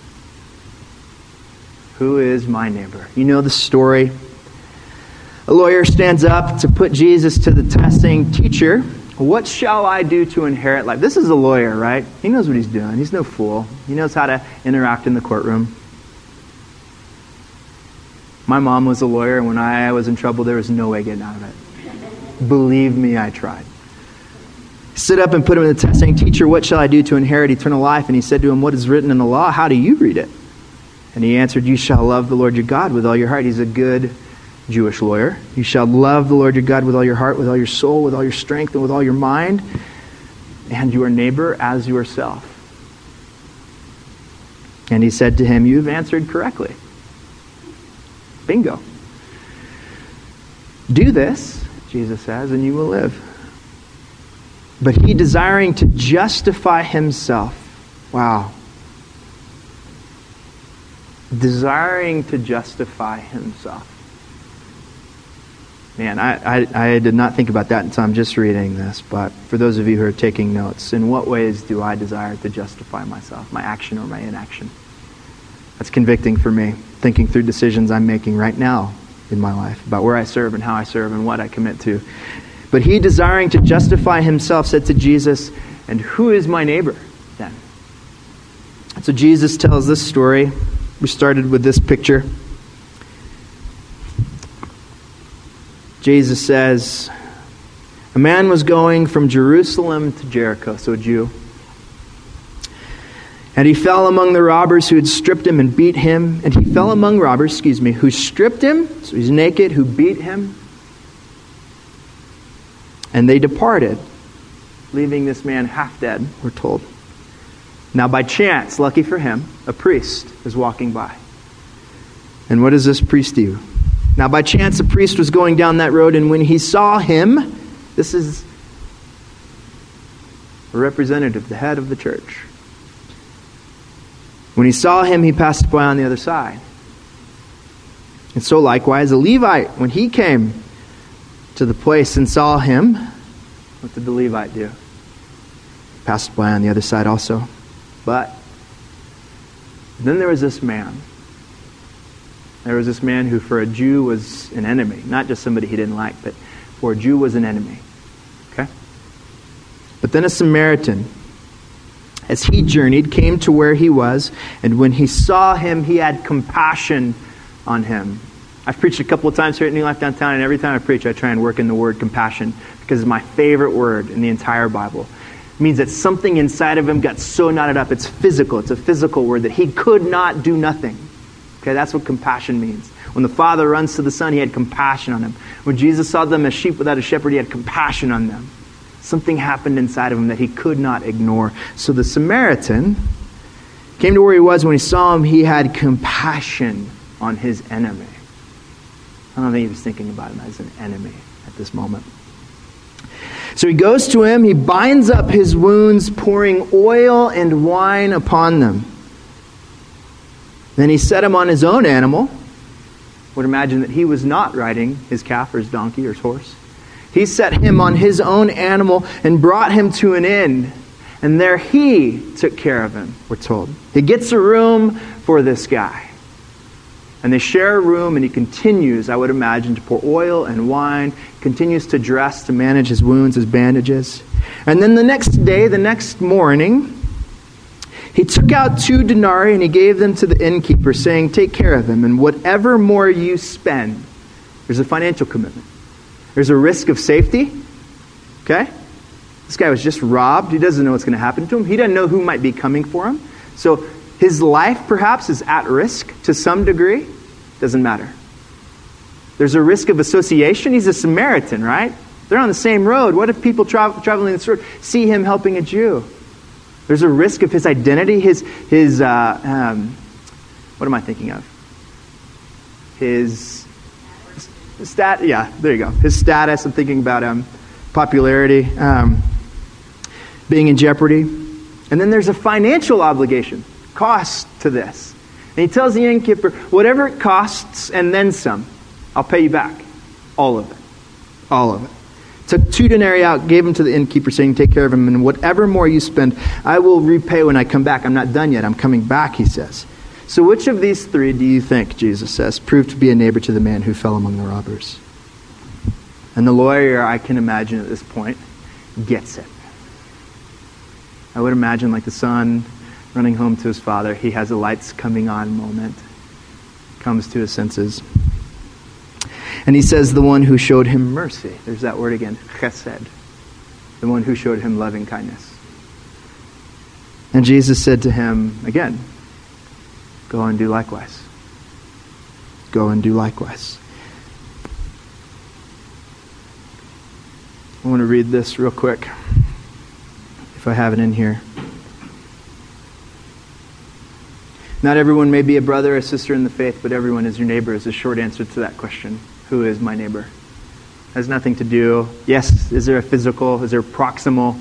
Who is my neighbor? You know the story. A lawyer stands up to put Jesus to the test, saying, Teacher, what shall I do to inherit life? This is a lawyer, right? He knows what he's doing. He's no fool. He knows how to interact in the courtroom. My mom was a lawyer, and when I was in trouble, there was no way getting out of it. Believe me, I tried Sit up and put him in the test, saying, Teacher, what shall I do to inherit eternal life? And he said to him, What is written in the law? How do you read it? And he answered, You shall love the Lord your God with all your heart. He's a good Jewish lawyer. You shall love the Lord your God with all your heart, with all your soul, with all your strength, and with all your mind, and your neighbor as yourself. And he said to him, You've answered correctly. Bingo. Do this, Jesus says, and you will live. But he desiring to justify himself. Wow. Desiring to justify himself. Man, I, I, I, did not think about that until I'm just reading this. But for those of you who are taking notes, in what ways do I desire to justify myself, my action or my inaction? That's convicting for me, thinking through decisions I'm making right now in my life about where I serve and how I serve and what I commit to. But he, desiring to justify himself, said to Jesus, And who is my neighbor then? So Jesus tells this story. We started with this picture. Jesus says, A man was going from Jerusalem to Jericho, so a Jew. And he fell among the robbers who had stripped him and beat him. And he fell among robbers, excuse me, who stripped him, so he's naked, who beat him and they departed, leaving this man half dead, we're told. Now, by chance, lucky for him, a priest is walking by. And what does this priest do? Now, by chance, a priest was going down that road, and when he saw him, this is a representative, the head of the church. When he saw him, he passed by on the other side. And so, likewise, a Levite, when he came to the place and saw him, what did the Levite do? Passed by on the other side also. But then there was this man. There was this man who, for a Jew, was an enemy. Not just somebody he didn't like, but for a Jew was an enemy. Okay? But then a Samaritan, as he journeyed, came to where he was, and when he saw him, he had compassion on him I've preached a couple of times here at New Life Downtown, and every time I preach, I try and work in the word compassion because it's my favorite word in the entire Bible. It means that something inside of him got so knotted up. It's physical. It's a physical word that he could not do nothing. Okay, that's what compassion means. When the Father runs to the Son, he had compassion on him. When Jesus saw them as sheep without a shepherd, he had compassion on them. Something happened inside of him that he could not ignore. So the Samaritan came to where he was. When he saw him, he had compassion on his enemy. I don't think he was thinking about him as an enemy at this moment. So he goes to him, he binds up his wounds, pouring oil and wine upon them. Then he set him on his own animal. Would imagine that he was not riding his calf or his donkey or his horse. He set him on his own animal and brought him to an inn. And there he took care of him, we're told. He gets a room for this guy. And they share a room, and he continues, I would imagine, to pour oil and wine, continues to dress, to manage his wounds, his bandages. And then the next day, the next morning, he took out two denarii and he gave them to the innkeeper, saying, Take care of him, and whatever more you spend, there's a financial commitment. There's a risk of safety. Okay? This guy was just robbed. He doesn't know what's going to happen to him. He doesn't know who might be coming for him. So his life, perhaps, is at risk to some degree. Doesn't matter. There's a risk of association. He's a Samaritan, right? They're on the same road. What if people tra- traveling this road see him helping a Jew? There's a risk of his identity, his, his uh, um, what am I thinking of? His stat, yeah, there you go. His status, I'm thinking about um, popularity. Um, being in jeopardy. And then there's a financial obligation, cost to this. And he tells the innkeeper, whatever it costs and then some, I'll pay you back. All of it. All of it. Took two denarii out, gave them to the innkeeper, saying, Take care of him, and whatever more you spend, I will repay when I come back. I'm not done yet. I'm coming back, he says. So, which of these three do you think, Jesus says, proved to be a neighbor to the man who fell among the robbers? And the lawyer, I can imagine at this point, gets it. I would imagine like the son running home to his father. He has a lights coming on moment, comes to his senses. And he says, the one who showed him mercy. There's that word again, chesed. The one who showed him loving kindness. And Jesus said to him again, Go and do likewise. Go and do likewise. I want to read this real quick if I have it in here. Not everyone may be a brother or sister in the faith, but everyone is your neighbor, is a short answer to that question. Who is my neighbor? Has nothing to do. Yes, is there a physical, is there a proximal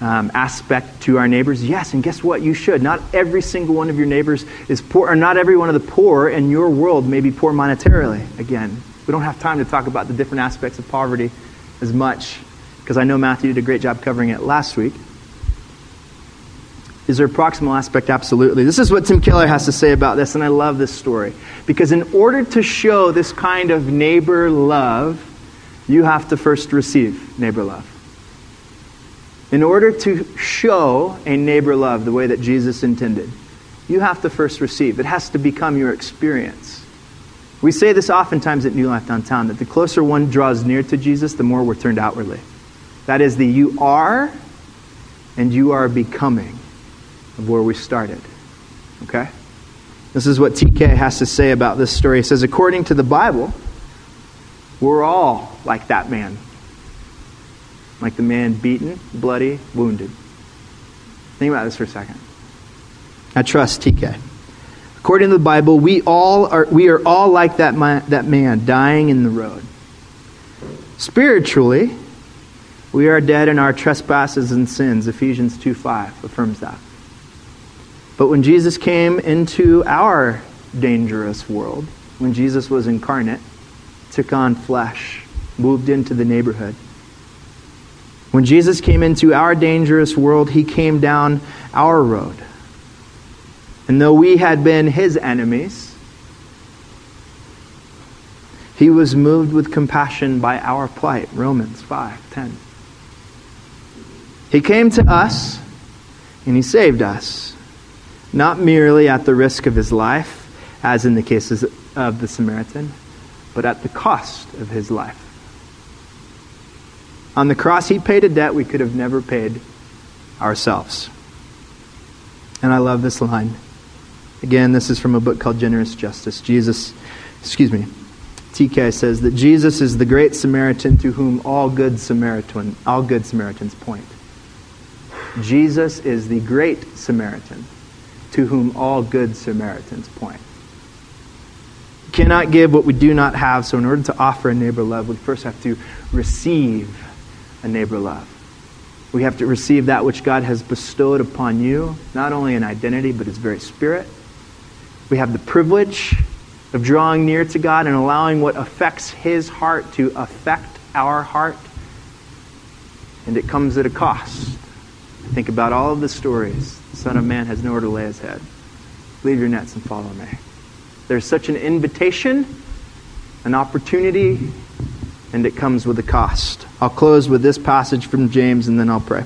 um, aspect to our neighbors? Yes, and guess what? You should. Not every single one of your neighbors is poor, or not every one of the poor in your world may be poor monetarily. Again, we don't have time to talk about the different aspects of poverty as much, because I know Matthew did a great job covering it last week. Is there a proximal aspect? Absolutely. This is what Tim Keller has to say about this, and I love this story. Because in order to show this kind of neighbor love, you have to first receive neighbor love. In order to show a neighbor love the way that Jesus intended, you have to first receive. It has to become your experience. We say this oftentimes at New Life Downtown that the closer one draws near to Jesus, the more we're turned outwardly. That is, the you are and you are becoming of where we started. Okay? This is what TK has to say about this story. He says, according to the Bible, we're all like that man. Like the man beaten, bloody, wounded. Think about this for a second. I trust TK. According to the Bible, we all are we are all like that man, that man dying in the road. Spiritually, we are dead in our trespasses and sins. Ephesians 2 5 affirms that. But when Jesus came into our dangerous world, when Jesus was incarnate, took on flesh, moved into the neighborhood, when Jesus came into our dangerous world, he came down our road. And though we had been his enemies, he was moved with compassion by our plight. Romans 5 10. He came to us and he saved us not merely at the risk of his life, as in the cases of the Samaritan, but at the cost of his life. On the cross, he paid a debt we could have never paid ourselves. And I love this line. Again, this is from a book called Generous Justice. Jesus, excuse me, TK says that Jesus is the great Samaritan to whom all good Samaritan, all good Samaritans point. Jesus is the great Samaritan to whom all good Samaritans point. We cannot give what we do not have, so in order to offer a neighbor love, we first have to receive a neighbor love. We have to receive that which God has bestowed upon you, not only in identity, but His very spirit. We We have the privilege of drawing near to God and allowing what affects His heart to affect our heart. And it comes at a cost. Think about all of the stories. The Son of Man has nowhere to lay his head. Leave your nets and follow me. There's such an invitation, an opportunity, and it comes with a cost. I'll close with this passage from James and then I'll pray.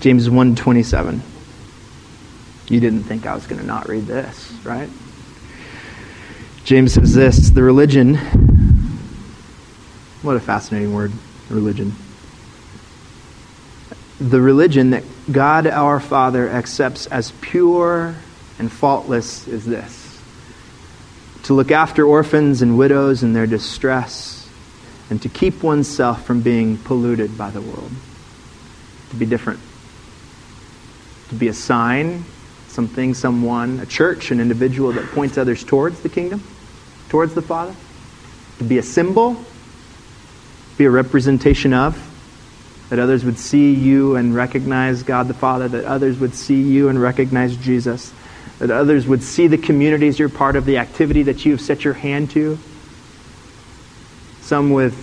James 1:27. You didn't think I was going to not read this, right? James says this, the religion what a fascinating word, religion. The religion that God our Father accepts as pure and faultless is this to look after orphans and widows in their distress, and to keep oneself from being polluted by the world. To be different. To be a sign, something, someone, a church, an individual that points others towards the kingdom, towards the Father. To be a symbol, be a representation of, that others would see you and recognize God the Father, that others would see you and recognize Jesus that others would see the communities you're part of, the activity that you've set your hand to, some with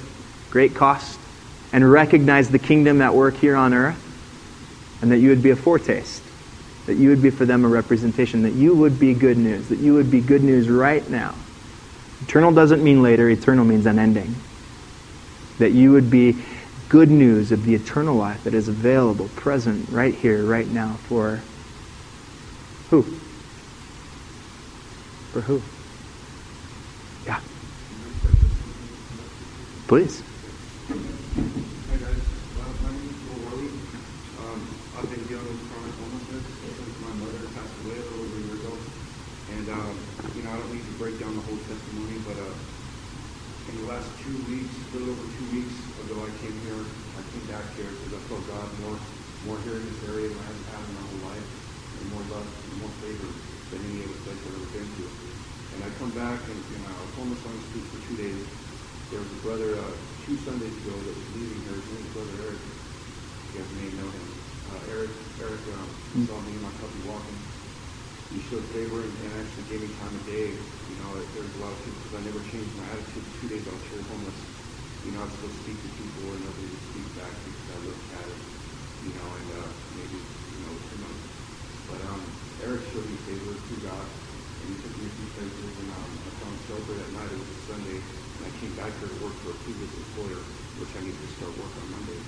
great cost, and recognize the kingdom at work here on earth, and that you would be a foretaste, that you would be for them a representation, that you would be good news, that you would be good news right now. Eternal doesn't mean later, eternal means unending. That you would be good news of the eternal life that is available, present, right here, right now, for who? For who? Yeah. Please. You know, I don't need to break down the whole testimony, but uh, in the last two weeks, a little over two weeks ago, I came here. I came back here because I felt God more, more here in this area than I haven't had in my whole life, and more love, and more favor than any other place I've ever been to. And I come back, and you know, I was homeless on the street for two days. There was a brother uh, two Sundays ago that was leaving here. His name is Brother Eric. You guys may know him. Uh, Eric, Eric um, saw me and my puppy walking. He showed favor and, and actually gave me time of day. You know, there was a lot of people because I never changed my attitude. Two days I was here homeless, you know, I would still speak to people and nobody would speak back because I looked at it, you know, and uh, maybe, you know, too much. But um, Eric showed me favor through God, and he took me a few places, and um, I found shelter that night. It was a Sunday, and I came back here to work for a previous employer, which I needed to start work on Monday.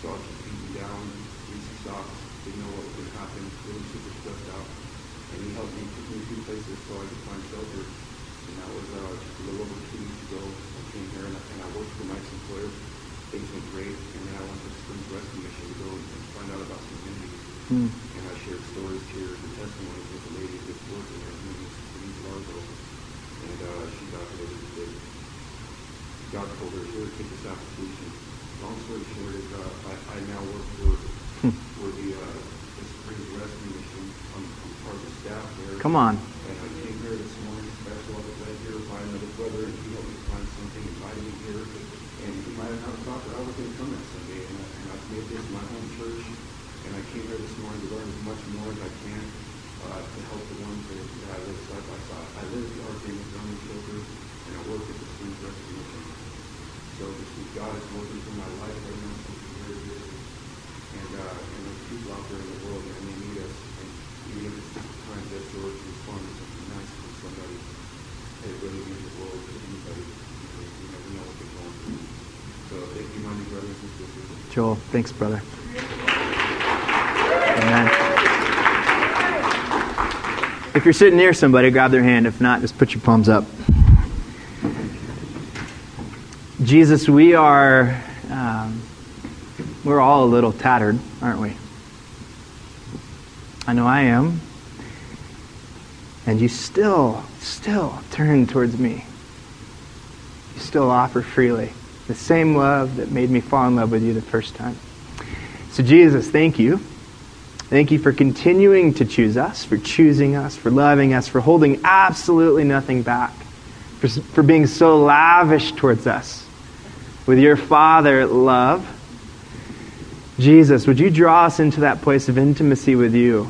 So I was just beaten down, greasy socks, didn't know what was going to happen, really super stressed out. And he helped me, took me a few places so I could find shelter. And that was uh, just a little over two weeks ago. I came here and I, and I worked for my employer. Things went great, and then I went to the Springs Rescue Mission to go and find out about some communities. Hmm. And I shared stories here and testimonies with a lady that's working there. Her name is Denise Largo. And uh, she got it that God told her, here, take this application. Long story short is uh, I, I now work for, for the, uh, the Springs Rescue Mission. I'm, I'm staff there. Come on. And I came here this morning, special, was right here by another brother, and he helped me find something, invited me here. And he might have not thought that I was going to come that Sunday, and, I, and I've made this my home church. And I came here this morning to learn as much more as I can uh, to help the ones that, that I live side by side. I live the Archangel Family Shelter, and I work at the Springs Rescue Mission. So this is God is working through my life right now, something very good. And, uh, and there's people out there in the world that may need us. Even if it's respond to something nice from somebody, it really means the world to anybody. You never know what they're going through. So thank you, my brothers and sisters. Joel, thanks, brother. Amen. If you're sitting near somebody, grab their hand. If not, just put your palms up. Jesus, we are, um, we're all a little tattered, aren't we? I know I am. And you still, still turn towards me. You still offer freely the same love that made me fall in love with you the first time. So, Jesus, thank you. Thank you for continuing to choose us, for choosing us, for loving us, for holding absolutely nothing back, for, for being so lavish towards us with your Father love. Jesus, would you draw us into that place of intimacy with you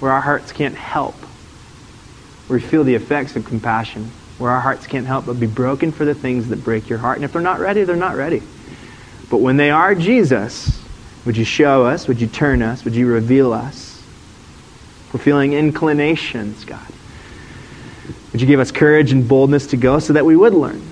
where our hearts can't help where we feel the effects of compassion, where our hearts can't help but be broken for the things that break your heart. And if they're not ready, they're not ready. But when they are Jesus, would you show us? Would you turn us? Would you reveal us? We're feeling inclinations, God. Would you give us courage and boldness to go so that we would learn?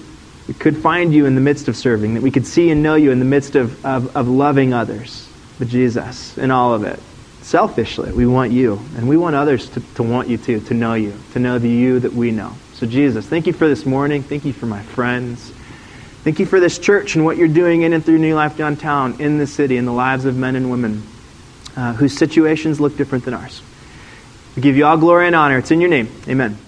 We could find you in the midst of serving, that we could see and know you in the midst of, of, of loving others. But Jesus, in all of it, selfishly, we want you. And we want others to, to want you too, to know you, to know the you that we know. So, Jesus, thank you for this morning. Thank you for my friends. Thank you for this church and what you're doing in and through New Life Downtown, in the city, in the lives of men and women uh, whose situations look different than ours. We give you all glory and honor. It's in your name. Amen.